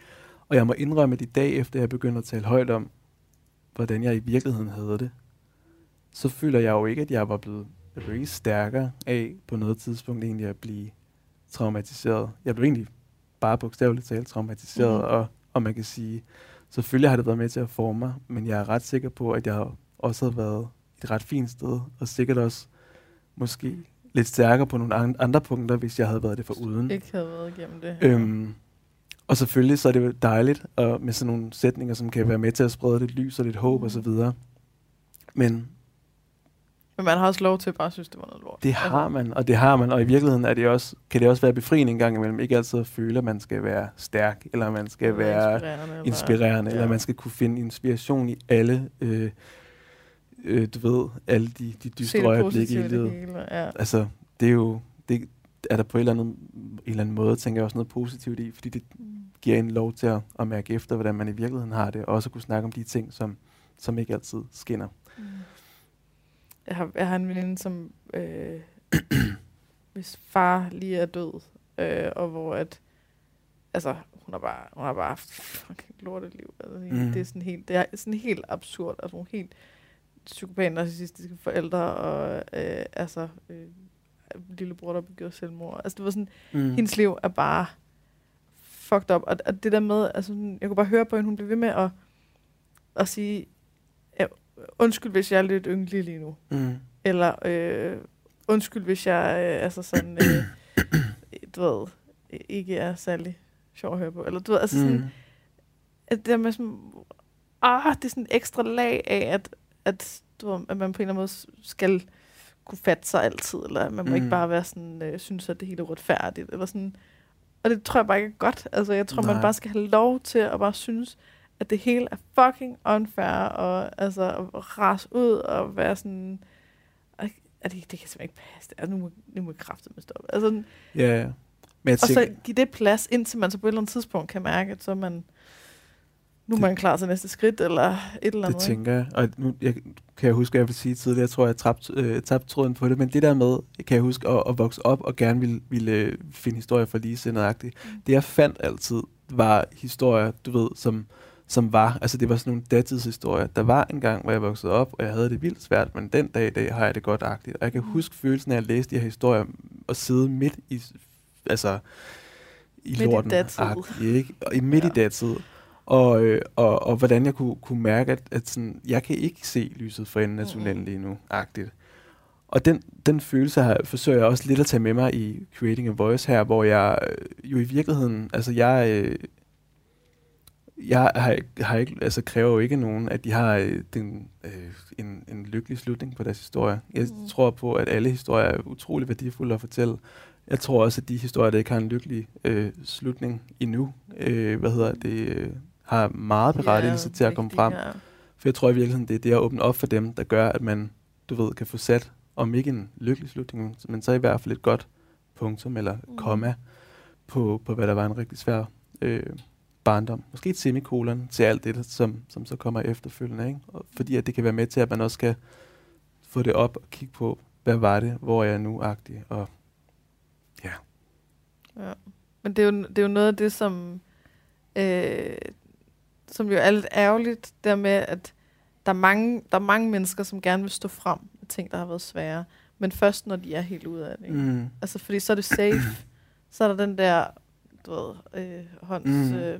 Og jeg må indrømme, at i dag, efter jeg begyndte at tale højt om, hvordan jeg i virkeligheden havde det, så føler jeg jo ikke, at jeg var blevet, jeg blev ikke stærkere af på noget tidspunkt egentlig at blive traumatiseret. Jeg blev egentlig bare bogstaveligt talt traumatiseret, mm. og, og man kan sige, selvfølgelig har det været med til at forme mig, men jeg er ret sikker på, at jeg også har været et ret fint sted, og sikkert også måske lidt stærkere på nogle an- andre punkter, hvis jeg havde været det for uden. Ikke havde været igennem det. Øhm, og selvfølgelig så er det jo dejligt og med sådan nogle sætninger, som kan være med til at sprede lidt lys og lidt håb Mm. og så videre. Men Men man har også lov til at bare synes, det var noget lort. det har man, og det har man, og i virkeligheden er det også, kan det også være befriende en gang imellem, ikke altid at føle, at man skal være stærk, eller man skal være inspirerende. eller- inspirerende, eller ja. man skal kunne finde inspiration i alle, øh, øh, du ved, alle de, de dystre øjeblikke i livet. hele, Ja. Altså, det er jo, det er der på en eller anden, en eller anden måde, tænker jeg også noget positivt i, fordi det Mm. giver en lov til at, at mærke efter, hvordan man i virkeligheden har det, og også kunne snakke om de ting, som, som ikke altid skinner. Mm. Jeg har, jeg har en veninde, som øh, hvis far lige er død, øh, og hvor at, altså, hun har bare, hun har bare haft fucking lorteliv. Altså, Mm. Det er sådan helt, det er sådan helt absurd, altså nogle helt psykopat narcissistiske forældre, og øh, altså, øh, lillebror, der begik selvmord. Altså, det var sådan, Mm. hendes liv er bare fucked up. Og, og det der med, altså, jeg kunne bare høre på hende, hun blev ved med at, at sige, undskyld, hvis jeg er lidt ynglig lige nu. Mm. Eller øh, undskyld, hvis jeg øh, altså sådan, øh, du ved, ikke er særlig sjov at høre på. Eller du ved, altså sådan, Mm. at det der med sådan, ah, det er sådan et ekstra lag af, at, at, du ved, at man på en eller anden måde skal kunne fatte sig altid, eller man må mm. ikke bare være sådan, øh, synes, at det hele er retfærdigt, eller sådan. Og det tror jeg bare ikke er godt. Altså, jeg tror. Nej. man bare skal have lov til at bare synes, at det hele er fucking unfair, og altså at rase ud og være sådan, "Ej, at det, det kan simpelthen ikke passe. Altså, nu må, nu må jeg kraftigt med stoppe. Altså, Ja, ja. Men og tænker, så give det plads, indtil man så på et eller andet tidspunkt kan mærke, at så man, nu er man klar til næste skridt, eller et eller Det andet. tænker jeg. Og nu jeg, kan jeg huske, at jeg vil sige tidligere, jeg tror, jeg tabte øh, tabt tråden på det, men det der med, kan jeg huske, at, at vokse op og gerne ville, ville øh, finde historier for ligesindede-agtigt. Mm. Det jeg fandt altid, var historier, du ved, som, som var, altså det var sådan nogle datidshistorier. Der var en gang, hvor jeg voksede op, og jeg havde det vildt svært, men den dag i dag har jeg det godt-agtigt. Og jeg kan Mm. huske følelsen af at læse de her historier, og sidde midt i, altså, i Midt i lorten. datid. ikke? Og i midt ja. i datid. Og, øh, og, og hvordan jeg kunne, kunne mærke, at, at sådan, jeg kan ikke se lyset for enden af tunnelen lige nu, agtigt. Og den, den følelse har, forsøger jeg også lidt at tage med mig i Creating a Voice her, hvor jeg øh, jo i virkeligheden, altså jeg, øh, jeg har, ikke- har ikke, altså kræver jo ikke nogen, at de har øh, den, øh, en, en lykkelig slutning på deres historie. Jeg Mhm. tror på, at alle historier er utrolig værdifulde at fortælle. Jeg tror også, at de historier, der ikke har en lykkelig øh, slutning endnu, øh, hvad hedder det, øh, har meget berettigelse til at komme frem. Ja. For jeg tror i virkeligheden, det er det at åbne op for dem, der gør, at man, du ved, kan få sat, om ikke en lykkelig slutning, men så i hvert fald et godt punktum eller Mm. komma på, på, hvad der var en rigtig svær øh, barndom. Måske et semikolon til alt det, som, som så kommer efterfølgende. Ikke? Og fordi at det kan være med til, at man også kan få det op og kigge på, hvad var det, hvor er jeg nu-agtig. Og Ja. Men det er, jo, det er jo noget af det, som, øh, som jo er lidt ærgerligt, der med, at der er, mange, der er mange mennesker, som gerne vil stå frem med ting, der har været svære, men først når de er helt ude af det. Ikke? mm, Altså, fordi så er det safe. så er der den der, du ved, øh, hånds Mm. øh,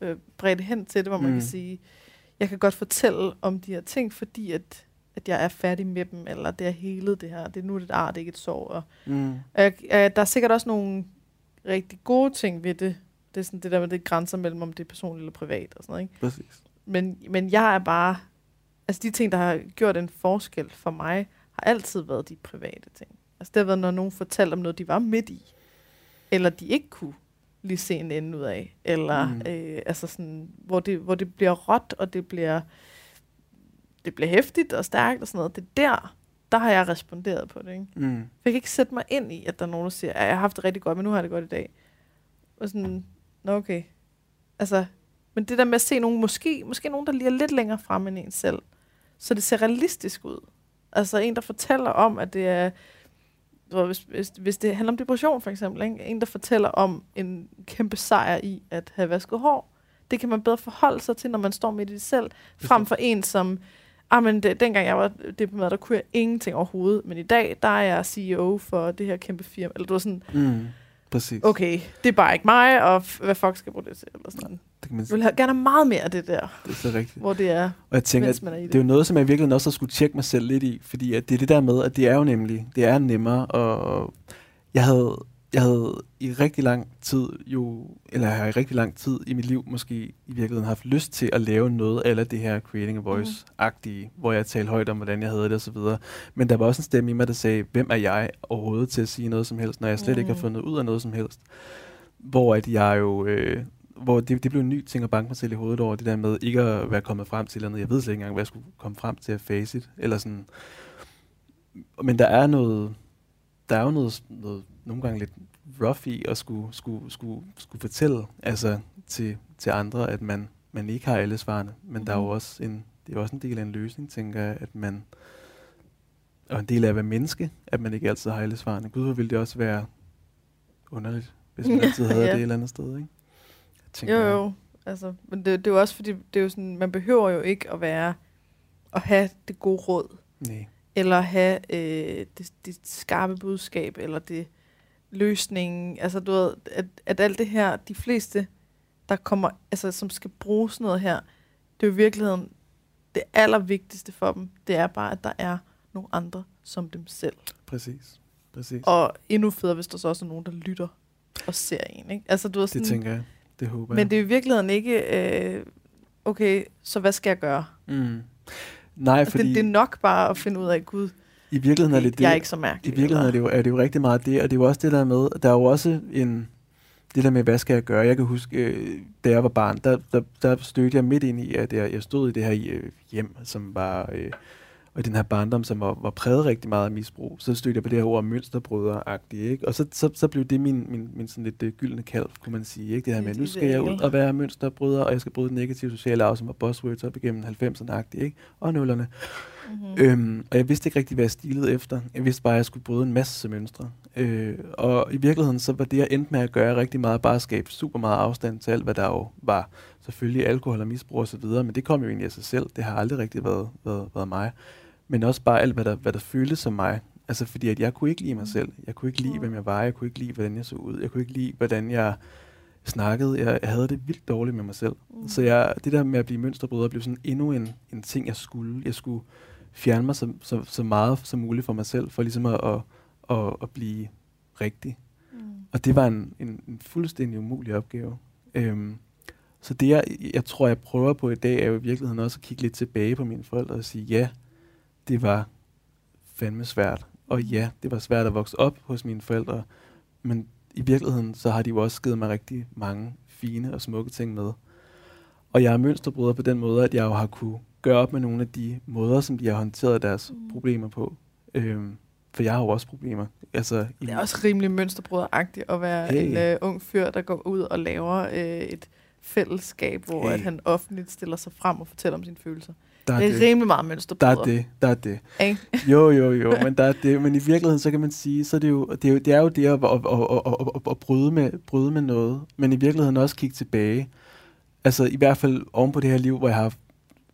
øh, bredt hen til det, hvor man Mm. kan sige, jeg kan godt fortælle om de her ting, fordi at, at jeg er færdig med dem, eller det er helet det her. Det er nu det ar, det er ikke et sår. Og, mm, og jeg, øh, der er sikkert også nogle rigtig gode ting ved det. Det er sådan det der med det grænser mellem, om det er personligt eller privat og sådan noget. Ikke? præcis. Men, men jeg er bare... Altså de ting, der har gjort en forskel for mig, har altid været de private ting. Altså det har været, når nogen fortalte om noget, de var midt i. Eller de ikke kunne lige se en ende ud af. Eller Mm. øh, altså sådan, hvor det, hvor det bliver råt, og det bliver, det bliver hæftigt og stærkt og sådan noget. Det er der, der har jeg responderet på det. Ikke? Mm, For jeg kan ikke sætte mig ind i, at der er nogen, der siger, at jeg har haft det rigtig godt, men nu har jeg det godt i dag. Og sådan, nå okay. Altså, men det der med at se nogen, måske, måske nogen, der lige er lidt længere frem end en selv, så det ser realistisk ud. Altså en, der fortæller om, at det er, hvis, hvis, hvis det handler om depression for eksempel, ikke? en, der fortæller om en kæmpe sejr i at have vasket hår, det kan man bedre forholde sig til, når man står midt i det selv, frem for en, som, ah, men det, dengang jeg var deprimeret, der kunne jeg ingenting overhovedet, men i dag, der er jeg CEO for det her kæmpe firma, eller du var sådan, mm, præcis. okay, det er bare ikke mig, og f- hvad fuck skal jeg bruge det til, eller sådan. Det, kan man, Jeg vil have, gerne have meget mere af det der, det er så rigtigt. hvor det er, Og jeg tænker, at man er i det er det. jo noget, som jeg virkelig også har skulle tjekke mig selv lidt i, fordi at det er det der med, at det er jo nemlig, det er nemmere, og jeg havde, jeg havde i rigtig lang tid jo, eller jeg har i rigtig lang tid i mit liv måske i virkeligheden haft lyst til at lave noget af det her Creating a Voice-agtige, mm. hvor jeg talte højt om, hvordan jeg havde det og så videre. Men der var også en stemme i mig, der sagde, hvem er jeg overhovedet til at sige noget som helst, når jeg slet mm. ikke har Mm. fundet ud af noget som helst. Hvor at jeg jo, øh, hvor det, det blev en ny ting at banke mig selv i hovedet over, det der med ikke at være kommet frem til noget. Jeg ved slet ikke engang, hvad jeg skulle komme frem til at face it, eller sådan. Men der er noget, der er jo noget, noget nogle gange lidt rough i at skulle, skulle, skulle, skulle fortælle altså til, til andre, at man, man ikke har alle svarene. Men mm. der er jo Mhm. også en, det er jo også en del af en løsning, tænker jeg, at man og en del af at være menneske, at man ikke altid har alle svarene. Gud, hvor ville det også være underligt, hvis man altid havde Ja. det et eller andet sted, ikke? Jeg tænker, Jo, jo. Altså, men det, det er jo også fordi, det er jo sådan, man behøver jo ikke at være, at have det gode råd, Nej, eller have øh, det, det skarpe budskab, eller det løsningen. Altså, du ved, at, at alt det her, de fleste, der kommer, altså, som skal bruge sådan noget her, det er jo i virkeligheden, det allervigtigste for dem, det er bare, at der er nogle andre som dem selv. præcis. præcis. Og endnu federe, hvis der så også er nogen, der lytter og ser en. Ikke? Altså, du ved, sådan, det tænker jeg. Det håber men jeg. det er i virkeligheden ikke, øh, okay, så hvad skal jeg gøre? Mm. Nej, Altså, fordi det, det er nok bare at finde ud af, Gud, i virkeligheden er det det. jeg er ikke så I mærkelig. virkeligheden er det, jo, er det jo rigtig meget det, og det er jo også det der med, der er jo også en, det der med, hvad skal jeg gøre? Jeg kan huske, øh, da jeg var barn, der, der, der stødte jeg midt ind i, at jeg, jeg stod i det her øh, hjem, som var, øh, og i den her barndom, som var, var præget rigtig meget af misbrug. Så stødte jeg på det her ord mønsterbrødre-agtigt, ikke? Og så, så, så blev det min, min, min sådan lidt øh, gyldne kald, kunne man sige, ikke? Det her med, nu skal jeg ud og være mønsterbryder, og jeg skal bryde den negative sociale arv, som var buzzwords op igennem 90'erne-agtigt, ikke? Og nullerne. Mm-hmm. Øhm, og jeg vidste ikke rigtig, hvad jeg stilede efter. Jeg vidste bare, at jeg skulle bryde en masse mønstre. Øh, og i virkeligheden, så var det, jeg endte med at gøre rigtig meget, bare at skabe super meget afstand til alt, hvad der jo var. Selvfølgelig alkohol og misbrug osv., men det kom jo egentlig af sig selv. Det har aldrig rigtig været, været, været mig. Men også bare alt, hvad der, hvad der føltes som mig. Altså fordi, at jeg kunne ikke lide mig selv. Jeg kunne ikke lide, hvem jeg var. Jeg kunne ikke lide, hvordan jeg så ud. Jeg kunne ikke lide, hvordan jeg snakkede. Jeg, havde det vildt dårligt med mig selv. Mm. Så jeg, det der med at blive mønsterbryder blev sådan endnu en, en ting, jeg skulle. Jeg skulle fjerne mig så, så, så meget som muligt for mig selv, for ligesom at, at, at, at blive rigtig. Mm. Og det var en, en, en fuldstændig umulig opgave. Øhm, så det, jeg, jeg tror, jeg prøver på i dag, er jo i virkeligheden også at kigge lidt tilbage på mine forældre og sige, ja, det var fandme svært. Og ja, det var svært at vokse op hos mine forældre, men i virkeligheden, så har de jo også givet mig rigtig mange fine og smukke ting med. Og jeg er mønsterbryder på den måde, at jeg jo har kunne gøre op med nogle af de måder, som de har håndteret deres Mm. problemer på. Øhm, for jeg har jo også problemer. Altså, i, Det er også rimelig mønsterbryderagtigt at være Hey. en uh, ung fyr, der går ud og laver uh, et fællesskab, hvor Hey. at han offentligt stiller sig frem og fortæller om sine følelser. Der er Det er det. rimelig meget Der mønsterbryder. er det, der er det. Ikke? Jo, jo, jo, men der er det. Men i virkeligheden, så kan man sige, så er det jo, det er jo det, er jo det at, at, at, at, at, at bryde, med, bryde med noget, men i virkeligheden også kigge tilbage. Altså i hvert fald oven på det her liv, hvor jeg har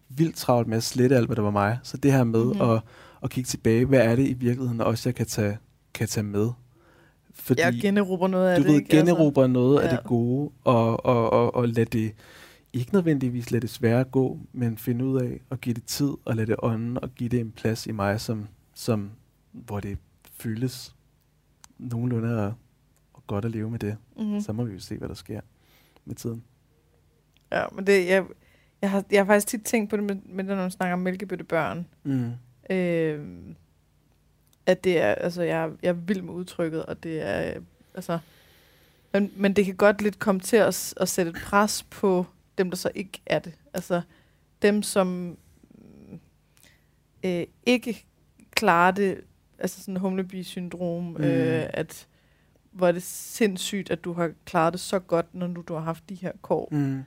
vildt travlt med at slette alt, hvad der var mig. Så det her med mm-hmm. at, at kigge tilbage, hvad er det i virkeligheden også, jeg kan tage, kan tage med? Fordi Jeg generober noget af du det. ved, ikke? Altså, noget af ja. det gode, og, og, og, og lad det ikke nødvendigvis lade det svære gå, men finde ud af at give det tid, og lade det ånde, og give det en plads i mig, som, som, hvor det føles nogenlunde og, og godt at leve med det. Mm-hmm. Mm. Så må vi jo se, hvad der sker med tiden. Ja, men det, jeg, jeg, har, jeg har faktisk tit tænkt på det, med, med når man snakker om mælkebøttebørn. Mm. Øh, at det er, altså jeg, jeg er vild med udtrykket, og det er, øh, altså, men, men det kan godt lidt komme til at, at sætte et pres på dem, der så ikke er det. Altså dem, som mm, øh, ikke klarer det, altså sådan humlebi-syndrom, mm. Mm. øh, at hvor er det sindssygt, at du har klaret det så godt, når nu du har haft de her kår Mm.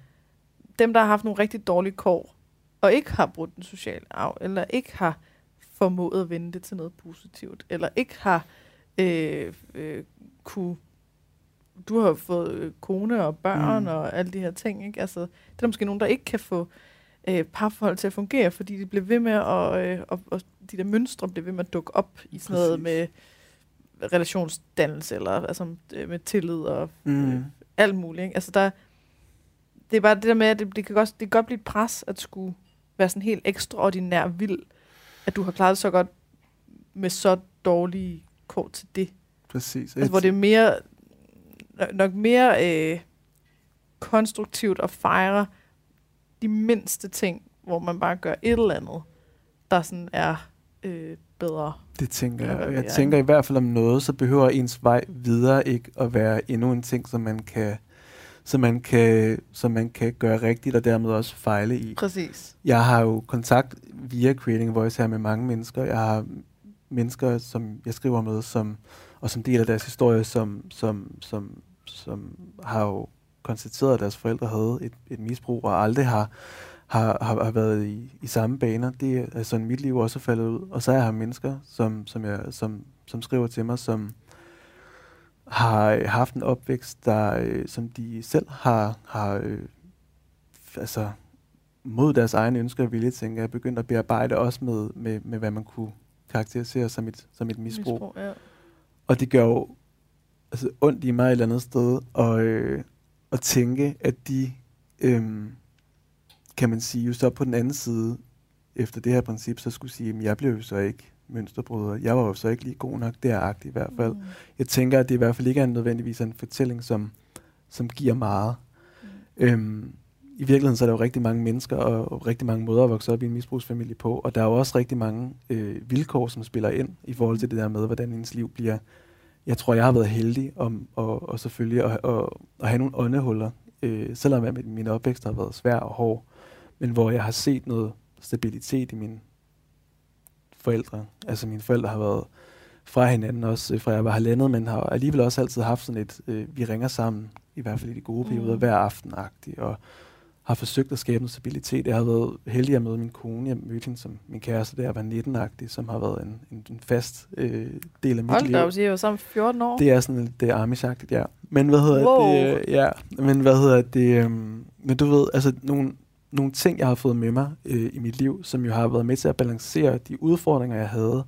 dem, der har haft nogle rigtig dårlige kår, og ikke har brudt den sociale arv, eller ikke har formået at vende det til noget positivt, eller ikke har øh, øh, kunne... Du har fået øh, kone og børn Mm. og alle de her ting, ikke? Altså, det er der måske nogen, der ikke kan få øh, parforhold til at fungere, fordi de bliver ved med at... Øh, og, og de der mønstre bliver ved med at dukke op i sådan noget Præcis. med relationsdannelse, eller altså, øh, med tillid og Mm. øh, alt muligt. Ikke? Altså der, det er bare det der med, at det, det, kan godt, det kan godt blive et pres at skulle være sådan helt ekstraordinær vild, at du har klaret det så godt med så dårlige kort til det. Præcis. Altså, hvor det er mere, nok- mere øh, konstruktivt at fejre de mindste ting, hvor man bare gør et eller andet, der sådan er øh, bedre. Det tænker jeg. Jeg tænker i hvert fald om noget, så behøver ens vej videre ikke at være endnu en ting, som man kan, som man kan, som man kan gøre rigtigt og dermed også fejle i. Præcis. Jeg har jo kontakt via Creating Voice her med mange mennesker. Jeg har mennesker, som jeg skriver med, som, og som deler deres historie, som, som, som, som har jo konstateret, at deres forældre havde et, et misbrug, og aldrig har, har, har, har været i, i samme baner. Det er sådan, mit liv også er faldet ud. Og så er jeg mennesker, som, som, jeg, som, som skriver til mig, som har haft en opvækst, der, øh, som de selv har, har øh, altså, mod deres egne ønsker og vilje, tænker jeg, begyndt at bearbejde også med, med, med hvad man kunne karakterisere som et, som et misbrug. misbrug ja. Og det gør jo altså, ondt i mig et eller andet sted, og, øh, at tænke, at de, øh, kan man sige, jo så på den anden side, efter det her princip, så skulle sige, at jeg blev jo så ikke mønsterbryder. Jeg var jo så ikke lige god nok deragtig i hvert fald. Mm. Jeg tænker, at det i hvert fald ikke er nødvendigvis en fortælling, som, som giver meget. Mm. Øhm, I virkeligheden så er der jo rigtig mange mennesker og, og rigtig mange måder at vokse op i en misbrugsfamilie på, og der er jo også rigtig mange øh, vilkår, som spiller ind i forhold til det der med, hvordan ens liv bliver. Jeg tror, jeg har været heldig om og, og selvfølgelig at, at, at have nogle åndehuller, øh, selvom at min opvækst har været svær og hård, men hvor jeg har set noget stabilitet i min forældre. Altså mine forældre har været fra hinanden også, øh, fra jeg var halvandet, men har alligevel også altid haft sådan et, øh, vi ringer sammen, i hvert fald i de gode perioder, mm. hver aften og har forsøgt at skabe en stabilitet. Jeg har været heldig at møde min kone. Jeg mødte hende som min kæreste, da jeg var 19-agtig, som har været en, en, en fast øh, del af mit Hold liv. Hold da, I var sammen 14 år. Det er sådan lidt det er amish ja. Men hvad hedder wow. det? Øh, ja, men hvad hedder det? Øh, men du ved, altså nogle, nogle ting, jeg har fået med mig øh, i mit liv, som jo har været med til at balancere de udfordringer, jeg havde,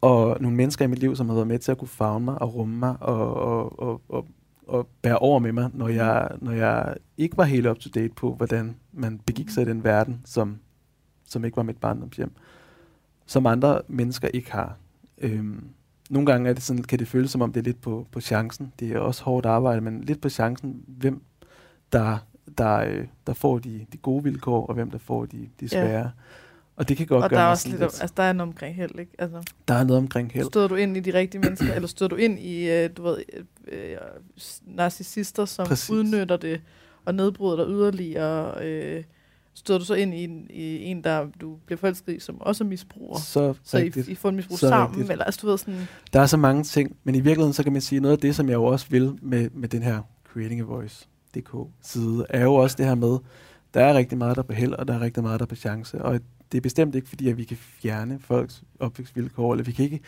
og nogle mennesker i mit liv, som har været med til at kunne fagne mig og rumme mig og, og, og, og, og bære over med mig, når jeg, når jeg ikke var helt up to date på, hvordan man begik sig i den verden, som, som ikke var mit barndomshjem, som andre mennesker ikke har. Øhm, nogle gange er det sådan, kan det føles som om, det er lidt på, på chancen. Det er også hårdt arbejde, men lidt på chancen, hvem der der, øh, der får de, de gode vilkår, og hvem der får de, de svære. Ja. Og det kan godt og gøre der er også lidt, lidt, altså der er noget omkring held, ikke? Altså, der er noget omkring held. Støder du ind i de rigtige mennesker, eller støder du ind i, øh, du ved, øh, narcissister, som Præcis. udnytter det, og nedbryder dig yderligere, øh, støder du så ind i en, i en, der du bliver forelsket i, som også er misbruger. Så, så I, I får en misbrug så sammen, rigtigt. eller altså du ved sådan... Der er så mange ting, men i virkeligheden så kan man sige, noget af det, som jeg jo også vil med, med den her Creating a Voice, DK-side, er jo også det her med, der er rigtig meget, der er på held, og der er rigtig meget, der er på chance. Og det er bestemt ikke fordi, at vi kan fjerne folks opvækstvilkår, eller vi kan ikke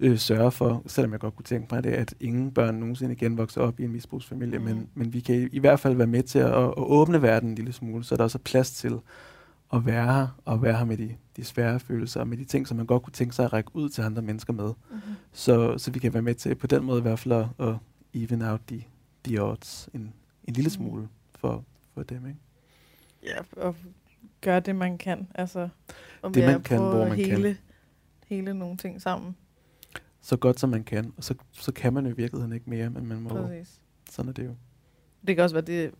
øh, sørge for, selvom jeg godt kunne tænke mig det, at ingen børn nogensinde igen vokser op i en misbrugsfamilie, mm. men, men vi kan i hvert fald være med til at, at åbne verden en lille smule, så der også er plads til at være her, og være her med de, de svære følelser, og med de ting, som man godt kunne tænke sig at række ud til andre mennesker med. Mm. Så, så vi kan være med til på den måde i hvert fald at, at even out de, de odds en, en lille mm. smule for, for dem, ikke? Ja, og gøre det, man kan. Altså, og det, man kan, hvor man hele, kan. Hele nogle ting sammen. Så godt, som man kan. Og så, så kan man jo i virkeligheden ikke mere, men man må... Præcis. Sådan er det jo. Det kan også være, det,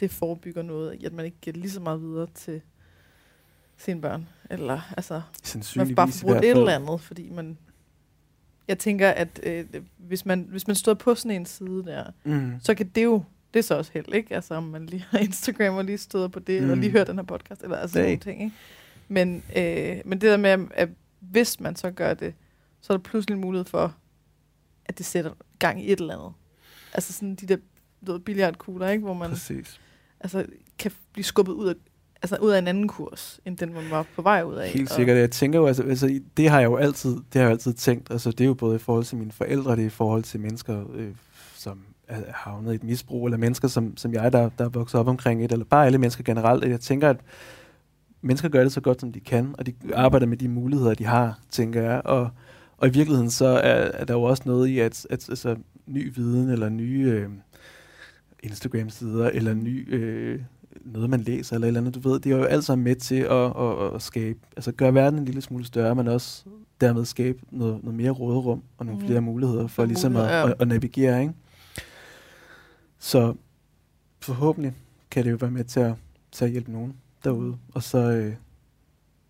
det forebygger noget, at man ikke giver lige så meget videre til sine børn. Eller altså, man bare brugt et eller andet, fordi man... Jeg tænker, at øh, hvis, man, hvis man står på sådan en side der, mm. så kan det jo det er så også held, ikke? Altså, om man lige har Instagram og lige støder på det, mm. eller lige hørt den her podcast, eller altså nogle ting, ikke? Men, øh, men det der med, at hvis man så gør det, så er der pludselig mulighed for, at det sætter gang i et eller andet. Altså sådan de der ved, billiardkugler, ikke? Hvor man Præcis. altså, kan blive skubbet ud af, altså ud af en anden kurs, end den, man var på vej ud af. Helt sikkert. Jeg tænker jo, altså, altså, det har jeg jo altid, det har jeg jo altid tænkt. Altså, det er jo både i forhold til mine forældre, det er i forhold til mennesker, øh, som havnet i et misbrug, eller mennesker som, som jeg, der, der er vokset op omkring et, eller bare alle mennesker generelt. Jeg tænker, at mennesker gør det så godt, som de kan, og de arbejder med de muligheder, de har, tænker jeg. Og, og i virkeligheden så er, er der jo også noget i, at, at altså, ny viden, eller nye øh, Instagram-sider, eller ny... Øh, noget, man læser, eller eller andet, du ved, det er jo alt sammen med til at, at, at skabe, altså gøre verden en lille smule større, men også dermed skabe noget, noget mere råderum og nogle mm. flere muligheder for ligesom at, at, at navigere, ikke? Så forhåbentlig kan det jo være med til at, til at hjælpe nogen derude. Og så, øh,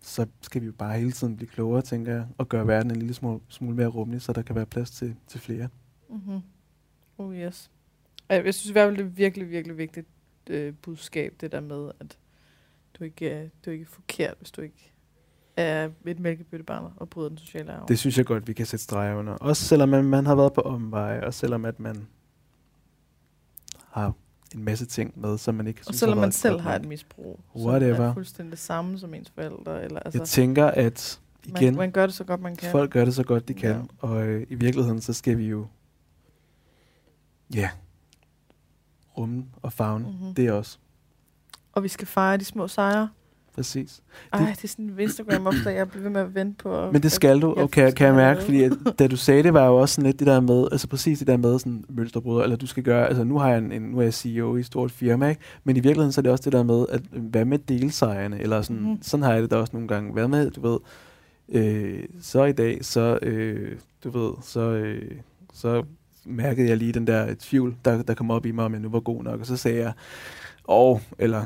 så skal vi jo bare hele tiden blive klogere, tænker jeg, og gøre verden en lille smule, smule mere rummelig, så der kan være plads til, til flere. Mm-hmm. Oh yes. Jeg synes i hvert fald, det er virkelig, virkelig vigtigt øh, budskab, det der med, at du ikke, er, du er ikke forkert, hvis du ikke er et mælkebøttebarn og bryder den sociale arv. Det synes jeg godt, vi kan sætte streger under. Også selvom man, man har været på omveje, og selvom at man har en masse ting med, som man ikke Og synes selvom man selv har et misbrug, Whatever. som er fuldstændig det samme som ens forældre. Eller, altså, Jeg tænker, at igen, man, man gør det så godt, man kan. folk gør det så godt, de kan. Ja. Og øh, i virkeligheden, så skal vi jo, ja, rumme og fagne. Mhm. Mm-hmm. Det også. Og vi skal fejre de små sejre. Præcis. Ej, det er sådan en Instagram-opslag, jeg bliver ved med at vente på. Men det skal du, og kan, kan jeg mærke, fordi at, da du sagde det, var jo også sådan lidt det der med, altså præcis det der med sådan mønsterbryder, eller du skal gøre, altså nu har jeg en, en nu er jeg CEO i et stort firma, ikke? men i virkeligheden så er det også det der med, at øh, hvad med delsejrene, eller sådan, mm. sådan har jeg det da også nogle gange, hvad med, du ved, øh, så i dag, så, øh, du ved, så, øh, så mærkede jeg lige den der tvivl, der, der kom op i mig, om jeg nu var god nok, og så sagde jeg, og, eller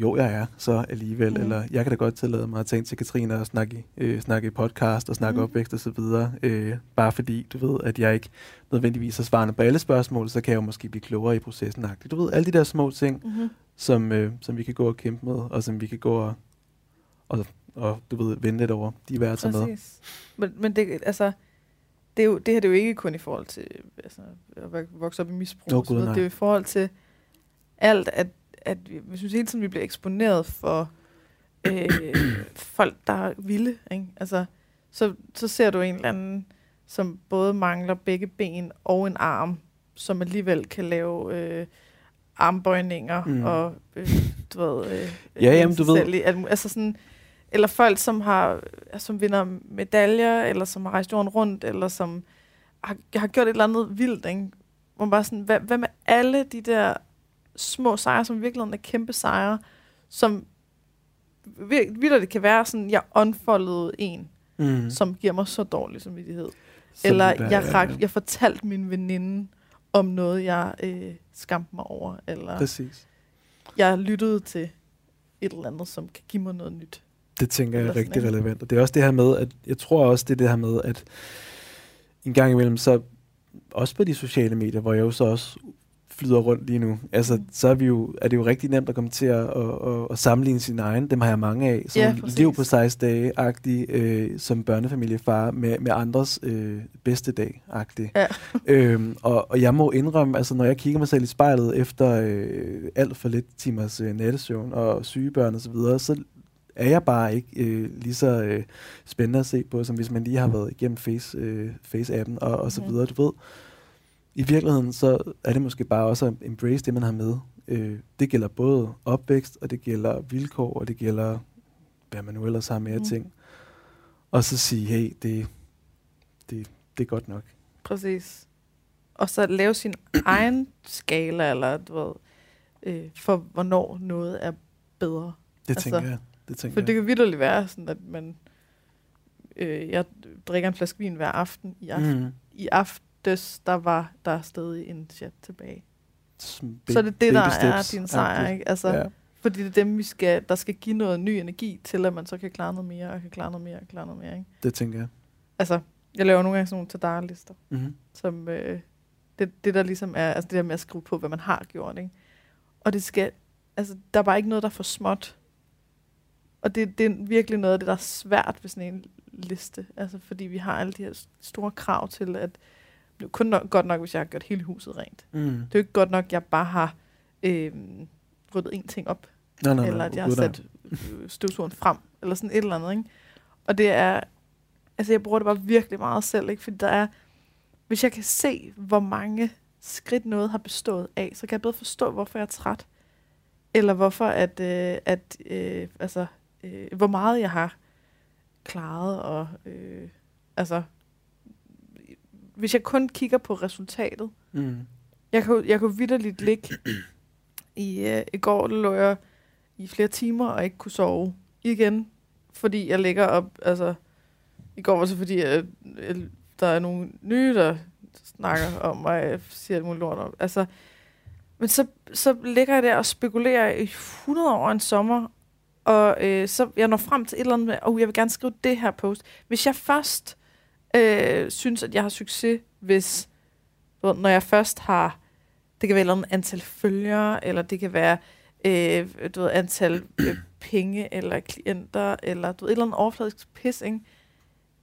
jo, jeg er så alligevel, Mm. eller jeg kan da godt tillade mig at tage ind til Katrine og snakke, i- øh, snakke i podcast og snakke Mm. opvækst og så videre, øh, bare fordi, du ved, at jeg ikke nødvendigvis har svarene på alle spørgsmål, så kan jeg jo måske blive klogere i processen. Du ved, alle de der små ting, Mm-hmm. som, øh, som vi kan gå og kæmpe med, og som vi kan gå og, og, og du ved, vende lidt over, de er værd at tage med. Men, men det, altså, det, er jo, det her det er jo ikke kun i forhold til altså, at vokse op i misbrug. Videre. nej. det er jo i forhold til alt, at, at vi, jeg synes hele tiden, vi bliver eksponeret for øh, folk, der er vilde. Ikke? Altså, så, så ser du en eller anden, som både mangler begge ben og en arm, som alligevel kan lave øh, armbøjninger Mm. og øh, du ved, øh, Ja, jamen, du sig ved- altså sådan, eller folk, som har som vinder medaljer, eller som har rejst jorden rundt, eller som har, har gjort et eller andet vildt, ikke? Hvor man bare sådan, hvad, hvad med alle de der små sejre, som i virkeligheden er kæmpe sejre, som vildt det kan være sådan, jeg unfoldede en, Mm. som giver mig så dårlig samvittighed. Som Eller der jeg, rak, jeg fortalte min veninde om noget, jeg øh, skamte mig over, eller Præcis. jeg lyttede til et eller andet, som kan give mig noget nyt. Det tænker jeg er rigtig ikke? relevant. Og det er også det her med, at jeg tror også, det er det her med, at en gang imellem, så også på de sociale medier, hvor jeg jo så også flyder rundt lige nu, altså, Mm. så er, vi jo, er det jo rigtig nemt at komme til at, at, at, at sammenligne sin egen. Dem har jeg mange af. Som Ja, præcis. liv på 16 dage-agtig, øh, som børnefamiliefar med, med andres øh, bedste dag-agtig. Ja. øhm, og, og jeg må indrømme, altså når jeg kigger mig selv i spejlet efter øh, alt for lidt timers øh, nattesøvn og sygebørn og så videre, så er jeg bare ikke øh, lige så øh, spændende at se på, som hvis man lige har været igennem face, øh, face-appen og, og så Mhm. videre, du ved. I virkeligheden, så er det måske bare også at embrace det, man har med. Øh, det gælder både opvækst, og det gælder vilkår, og det gælder, hvad man nu ellers har med af Mhm. ting. Og så sige, hey, det, det, det er godt nok. Præcis. Og så lave sin egen skala, eller du ved, øh, for hvornår noget er bedre. Det Altså, tænker jeg. Det tænker For jeg. det kan vidderligt være sådan, at man... Øh, jeg drikker en flaske vin hver aften. I, aften. Mm. Mm. I aftes, der var der stadig en chat tilbage. Så er det det, der baby er steps din sejr, ikke? Altså, Ja. Fordi det er dem, vi skal, der skal give noget ny energi til, at man så kan klare noget mere, og kan klare noget mere, og klare noget mere, ikke? Det tænker jeg. Altså, jeg laver nogle gange sådan nogle tadar-lister. Mm-hmm. som øh, det, det der ligesom er, altså det der med at skrive på, hvad man har gjort, ikke? Og det skal, altså der er bare ikke noget, der er for småt. Og det, det er virkelig noget af det, der er svært ved sådan en liste. Altså fordi vi har alle de her store krav til, at det er kun nok, godt nok, hvis jeg har gjort hele huset rent. Mm. Det er jo ikke godt nok, at jeg bare har øh, ryddet en ting op, Nej, nej, eller at jeg har sat øh, støvsugeren frem, eller sådan et eller andet, ikke? Og det er, altså jeg bruger det bare virkelig meget selv, ikke? Fordi der er, hvis jeg kan se, hvor mange skridt noget har bestået af, så kan jeg bedre forstå, hvorfor jeg er træt. Eller hvorfor, at, øh, at øh, altså, øh, hvor meget jeg har klaret, og øh, altså, hvis jeg kun kigger på resultatet, Mm. jeg kunne, jeg kunne vidderligt ligge i, øh, i går, der lå jeg i flere timer og ikke kunne sove igen, fordi jeg ligger op, altså, i går var det fordi, at, øh, der er nogle nye, der snakker om mig, jeg siger alt muligt lort om. Altså, men så, så ligger jeg der og spekulerer i 100 år en sommer, og øh, så jeg når frem til et eller andet med, oh, jeg vil gerne skrive det her post. Hvis jeg først øh, synes, at jeg har succes, hvis når jeg først har, det kan være et eller andet antal følgere, eller det kan være øh, du ved, antal øh, penge, eller klienter, eller du ved, et eller andet overfladisk pis, ikke?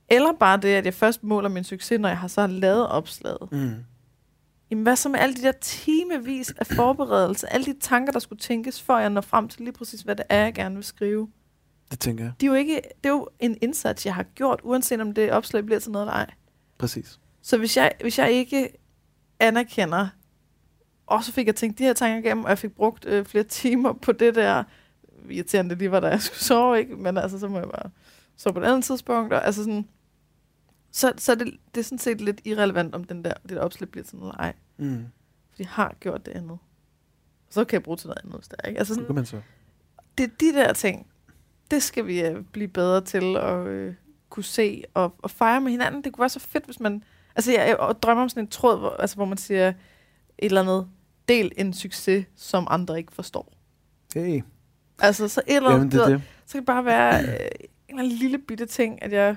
Eller bare det, at jeg først måler min succes, når jeg har så lavet opslaget. Mm. jamen hvad så med alle de der timevis af forberedelse, alle de tanker, der skulle tænkes, før jeg når frem til lige præcis, hvad det er, jeg gerne vil skrive. Det tænker jeg. Det er jo, ikke, det er jo en indsats, jeg har gjort, uanset om det opslag bliver til noget eller ej. Præcis. Så hvis jeg, hvis jeg ikke anerkender, og så fik jeg tænkt de her tanker igennem, og jeg fik brugt øh, flere timer på det der, irriterende lige var, da jeg skulle sove, ikke? men altså, så må jeg bare sove på et andet tidspunkt, og altså sådan, så, så er det, det er sådan set lidt irrelevant, om den der, det der opslag bliver til noget eller ej. Mm. For jeg har gjort det andet. Så kan jeg bruge til noget andet, hvis det er, ikke? Altså Så kan sådan, man så. det er de der ting, det skal vi øh, blive bedre til at øh, kunne se og, og fejre med hinanden. Det kunne være så fedt, hvis man... Altså, jeg, jeg drømmer om sådan en tråd, hvor, altså, hvor man siger et eller andet, del en succes, som andre ikke forstår. Hey. Altså, så et eller Jamen, andet, det er det, det. så kan det bare være øh, en eller anden lille bitte ting, at jeg...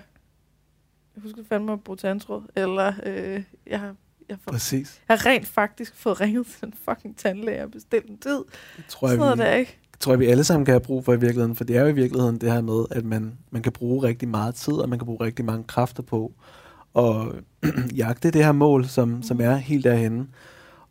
Jeg husker fandme at bruge tandtråd, eller øh, jeg har... Jeg, får, Præcis. jeg har rent faktisk fået ringet til en fucking tandlæge og bestilt en tid. Det tror Sådan jeg, noget vi, der, ikke? Tror jeg, vi alle sammen kan have brug for i virkeligheden. For det er jo i virkeligheden det her med, at man, man kan bruge rigtig meget tid, og man kan bruge rigtig mange kræfter på og jagte det her mål, som, som er helt derhenne.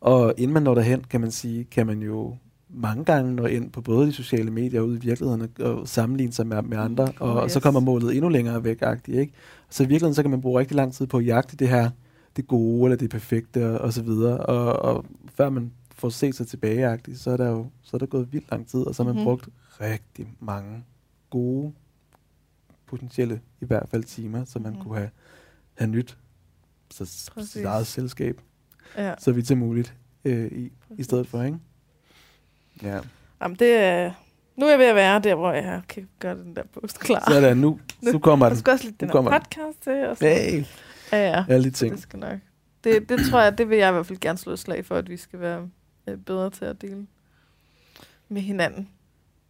Og inden man når derhen, kan man sige, kan man jo mange gange nå ind på både de sociale medier og ude i virkeligheden og, sammenligne sig med, med andre, Oh, og, og så yes. kommer målet endnu længere væk, agtigt, ikke? Så i virkeligheden, så kan man bruge rigtig lang tid på at jagte det her, det gode eller det perfekte og, og så videre, og, og før man får set sig tilbage, agtigt, så er der jo så er der gået vildt lang tid, og så har man Mhm. brugt rigtig mange gode, potentielle, i hvert fald timer, som man Mhm. kunne have, have nyt så sit eget selskab, Ja. så vidt som muligt øh, i, i stedet for, ikke? Ja. Jamen, det er... Nu er jeg ved at være der, hvor jeg kan gøre den der post klar. Så er der nu, nu kommer den. skal også lidt Nu den her podcast til. Og så. Hey, Ja, ja. alle de ting. Det skal nok. Det, det tror jeg, det vil jeg i hvert fald gerne slå et slag for, at vi skal være øh, bedre til at dele med hinanden.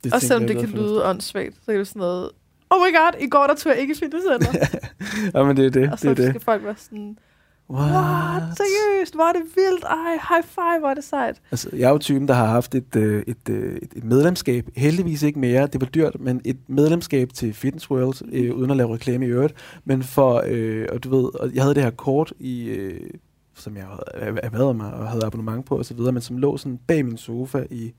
Det Også selvom jeg det kan lyde åndssvagt, så er det sådan noget, oh my god, i går der tog jeg ikke i fitnesscenter. ja, men det er det. og det så er det. skal folk være sådan, What? what, seriøst, hvor er det vildt, ej, high five, hvor er det sejt. Altså, jeg er jo typen, der har haft et, øh, et, øh, et, et medlemskab. Heldigvis ikke mere. Det var dyrt, men et medlemskab til Fitness World, øh, uden at lave reklame i øvrigt. Men for, øh, og du ved, og jeg havde det her kort i... Øh, som jeg havde erhvervet mig og havde abonnement på osv., men som lå sådan bag min sofa i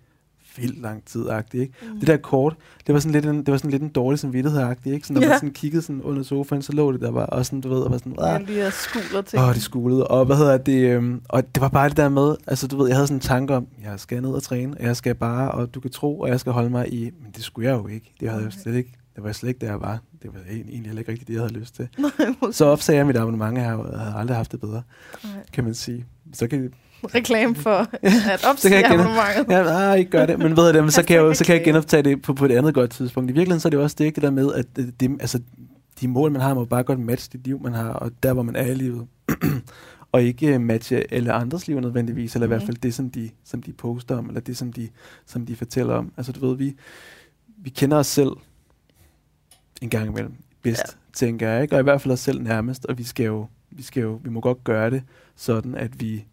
vildt lang tid -agtigt, ikke? Mm. Det der kort, det var sådan lidt en, det var sådan lidt en dårlig samvittighed ikke? Sådan, når Ja. man sådan kiggede sådan under sofaen, så lå det der var, og sådan, du ved, og var sådan, ah, lige har skuler til. Åh, oh, de skulede. Og hvad hedder det? Øhm, og det var bare det der med, altså du ved, jeg havde sådan en tanke om, jeg skal ned og træne, og jeg skal bare, og du kan tro, og jeg skal holde mig i, men det skulle jeg jo ikke. Det havde jeg jo slet ikke. Det var slet ikke, der jeg var. Det var egentlig heller ikke rigtigt det, jeg havde lyst til. Nej, Så opsagde jeg mit abonnement, og jeg havde aldrig haft det bedre, Nej. kan man sige. Så kan, Reklame for at opsige jeg abonnementet. Ja, ah, ikke gør det. Men ved jeg det, men så, kan jeg, jo, så kan jeg genoptage det på, på et andet godt tidspunkt. I virkeligheden så er det også det, ikke, det der med, at det, det, altså, de mål, man har, må bare godt matche det liv, man har, og der, hvor man er i livet. og ikke øh, matche alle andres liv nødvendigvis, eller i hvert Mhm. fald det, som de, som de poster om, eller det, som de, som de fortæller om. Altså, du ved, vi, vi kender os selv en gang imellem bedst, ja. tænker jeg, ikke? Og i hvert fald os selv nærmest, og vi skal jo, vi skal jo, vi må godt gøre det sådan, at vi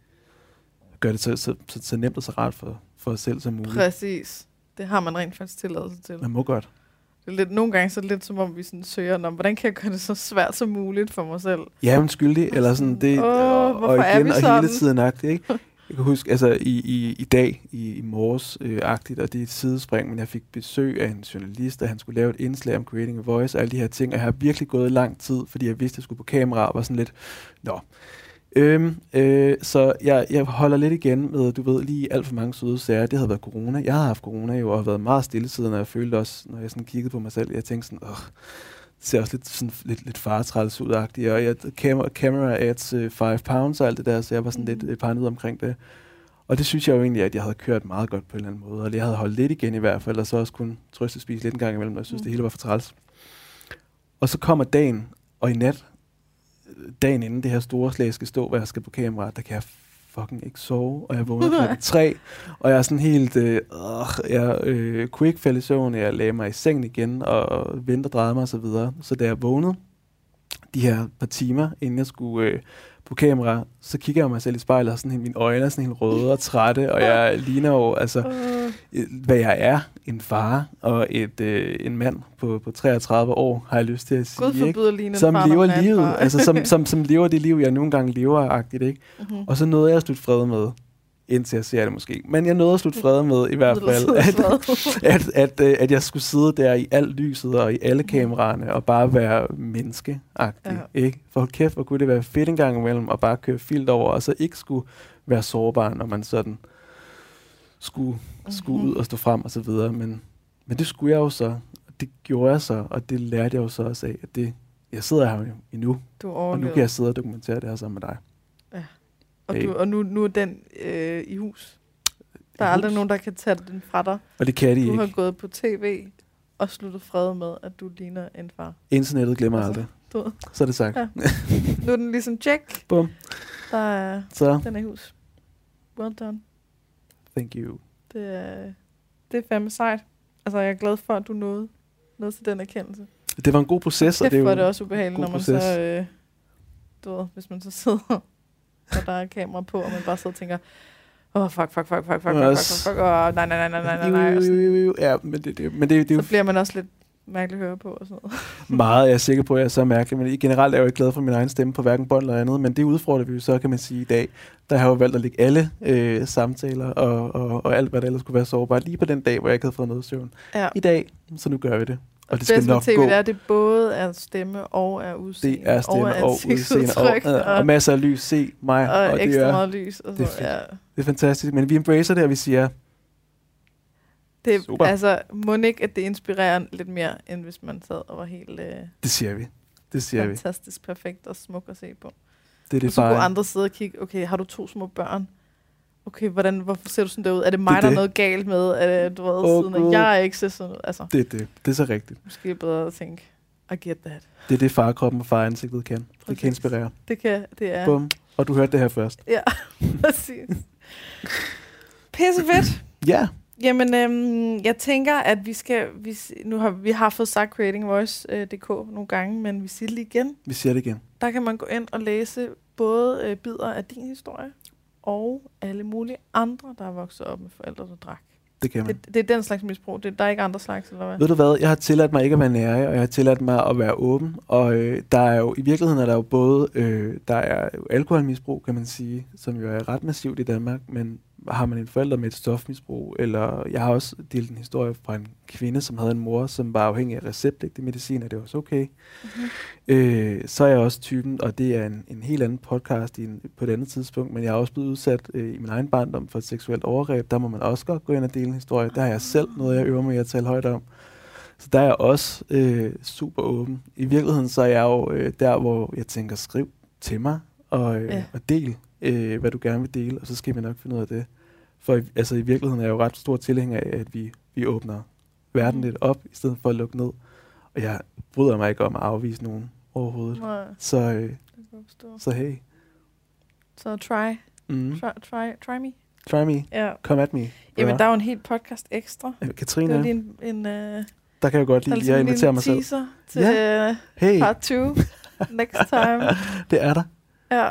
gør det så, så, så, så nemt og så rart for, for os selv som muligt. Præcis. Det har man rent faktisk tilladelse til. Man må godt. Det er lidt, nogle gange så er det lidt som om, vi sådan søger, om, hvordan kan jeg gøre det så svært som muligt for mig selv? Ja, men skyldig, eller sådan det, Åh, og, og er igen, og hele tiden agtigt, ikke? Jeg kan huske, altså i, i, i dag, i, i morges øh, agtigt, og det er et sidespring, men jeg fik besøg af en journalist, og han skulle lave et indslag om creating a voice, og alle de her ting, og jeg har virkelig gået lang tid, fordi jeg vidste, at jeg skulle på kamera, og var sådan lidt, nå. Øhm, øh, så jeg, jeg holder lidt igen med, du ved, lige alt for mange søde sager. Det havde været corona. Jeg har haft corona jo, og har været meget stille siden, og jeg følte også, når jeg sådan kiggede på mig selv, jeg tænkte sådan, åh, ser også lidt, sådan, lidt, lidt faretræls ud og jeg, camera, camera adds 5 uh, pounds og alt det der, så jeg var sådan mm. lidt uh, paranoid omkring det. Og det synes jeg jo egentlig, at jeg havde kørt meget godt på en eller anden måde, og jeg havde holdt lidt igen i hvert fald, og så også kun trøste spise lidt en gang imellem, og jeg synes, Mm. mm. det hele var for træls. Og så kommer dagen, og i nat, dagen inden det her store slag skal stå, hvor jeg skal på kamera, der kan jeg fucking ikke sove, og jeg vågner klokken tre, og jeg er sådan helt, øh, jeg øh, kunne ikke falde i søvn, jeg lagde mig i sengen igen, og vente og drejede mig og så videre. Så da jeg vågnede, de her par timer, inden jeg skulle øh, på kamera, så kigger jeg mig selv i spejlet, og sådan, mine øjne er sådan helt røde og trætte, og jeg ligner jo, altså, Øh, hvad jeg er, en far og et, øh, en mand på, på 33 år, har jeg lyst til at sige, Gud ikke? forbyder en som far, lever er livet, altså som, som, som lever det liv, jeg nogle gange lever-agtigt, ikke? Mhm. Og så nåede jeg at slutte fred med, indtil jeg ser det måske, men jeg nåede at slutte fred med i hvert fald, at, at, at, øh, at jeg skulle sidde der i alt lyset og i alle kameraerne og bare være menneskeagtig, Ja. ikke? For kæft, hvor kunne det være fedt en gang imellem at bare køre filt over, og så ikke skulle være sårbar, når man sådan skulle, skulle Mhm. ud og stå frem og så videre, men, men det skulle jeg jo så, og det gjorde jeg så, og det lærte jeg jo så også af, at det, jeg sidder her endnu, Du og nu kan jeg sidde og dokumentere det her sammen med dig. Og, du, og nu, nu er den øh, i hus. Der er I aldrig hus. nogen, der kan tage den fra dig. Og det kan de Du har ikke. gået på tv og sluttet fred med, at du ligner en far. Internettet glemmer Altså, aldrig. Du. Så er det sagt. Ja. Nu er den ligesom check. Bum. Der er, Så, den er i hus. Well done. thank you. Det er, det er fandme sejt. Altså, jeg er glad for, at du nåede, nåede til den erkendelse. Det var en god proces, og det er det også ubehageligt, når man proces. så... Øh, du ved, hvis man så sidder, og der er kamera på, og man bare sidder og tænker, åh, oh, fuck, fuck, fuck, fuck, fuck, fuck, fuck, fuck, oh, nej, nej, nej, nej, nej, nej, nej. Ja, men det, det, men det, det er så bliver man også lidt mærkeligt at høre på og sådan noget. meget, jeg er sikker på, at jeg er så mærkelig, men generelt er jeg jo ikke glad for min egen stemme på hverken bånd eller andet, men det udfordrer vi jo så, kan man sige, i dag. Der har jeg jo valgt at lægge alle øh, samtaler og, og, og alt, hvad der ellers skulle være sårbart, lige på den dag, hvor jeg ikke havde fået noget søvn. Ja. I dag, så nu gør vi det. Og det skal nok tv, gå. det er, det både er stemme og er udseende. Det er stemme og, udseende og, ansigtsudtryk, og, og masser af lys. Se mig. og, Og, og det, ekstra er, meget lys. Og det er så, ja. det er fantastisk. Men vi embracer det, og vi siger, Det, er- Super. altså, må ikke, at det inspirerer lidt mere, end hvis man sad og var helt øh, det siger vi. Det siger vi. fantastisk perfekt og smuk at se på. Det er Og det så kunne bare. andre sidde og kigge, okay, har du to små børn? Okay, hvordan, hvorfor ser du sådan der ud? Er det mig, Det er der er det. noget galt med? Er det, du ved, Åh, siden? Gud. Jeg er ikke så sådan noget. Altså, Det er det. Det er så rigtigt. måske er det bedre at tænke, I get that. Det er det, farkroppen og faransigtet kan. Det Præcis. kan inspirere. Det kan, det er. Bum. Og du hørte det her først. Ja, præcis. Pisse fedt. Ja. Jamen, øhm, jeg tænker, at vi skal... Vi, nu har vi har fået sagt creatingvoice.dk nogle gange, men vi siger det lige igen. Vi siger det igen. Der kan man gå ind og læse både øh, bidder af din historie, og alle mulige andre, der er vokset op med forældre, der drak. Det kan man. Det, det er den slags misbrug. Det, der er ikke andre slags, eller hvad? Ved du hvad, jeg har tilladt mig ikke at være nære, og jeg har tilladt mig at være åben. Og øh, der er jo, i virkeligheden er der jo både, øh, der er jo alkoholmisbrug, kan man sige, som jo er ret massivt i Danmark, men har man en forælder med et stofmisbrug, eller jeg har også delt en historie fra en kvinde, som havde en mor, som var afhængig af receptpligtig medicin, og det var også okay. Mm-hmm. Øh, så er jeg også typen, og det er en, en helt anden podcast i en, på et andet tidspunkt, men jeg er også blevet udsat øh, i min egen barndom for et seksuelt overgreb. Der må man også godt gå ind og dele en historie. Der har jeg selv noget, jeg øver mig i at tale højt om. Så der er jeg også øh, super åben. I virkeligheden så er jeg jo øh, der, hvor jeg tænker, skriv til mig og, øh, ja. og del, øh, hvad du gerne vil dele, og så skal vi nok finde ud af det. For altså, i virkeligheden er jeg jo ret stor tilhænger af, at vi, vi åbner verden Mm. lidt op, i stedet for at lukke ned. Og jeg bryder mig ikke om at afvise nogen overhovedet. Nej, Så, øh, det jeg så hey, Så try, mm. try, try, try me. try me, Ja. come at me. Jamen, Ja. der er jo en helt podcast ekstra. Øh, Det Katrine, er lige en, en, uh, der kan jeg godt lide ligesom lige at en invitere lille mig selv. til ja. Hey, part 2 next time. det er der. Ja,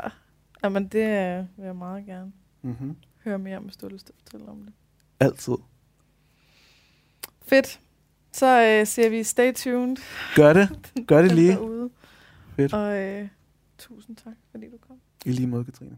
Jamen, det øh, vil jeg meget gerne Mm-hmm. høre mere om, hvis du har lyst til at fortælle om det. Altid. Fedt. Så øh, siger vi stay tuned. Gør det. Gør det lige. Derude. Fedt. Og øh, tusind tak, fordi du kom. I lige måde, Katrine.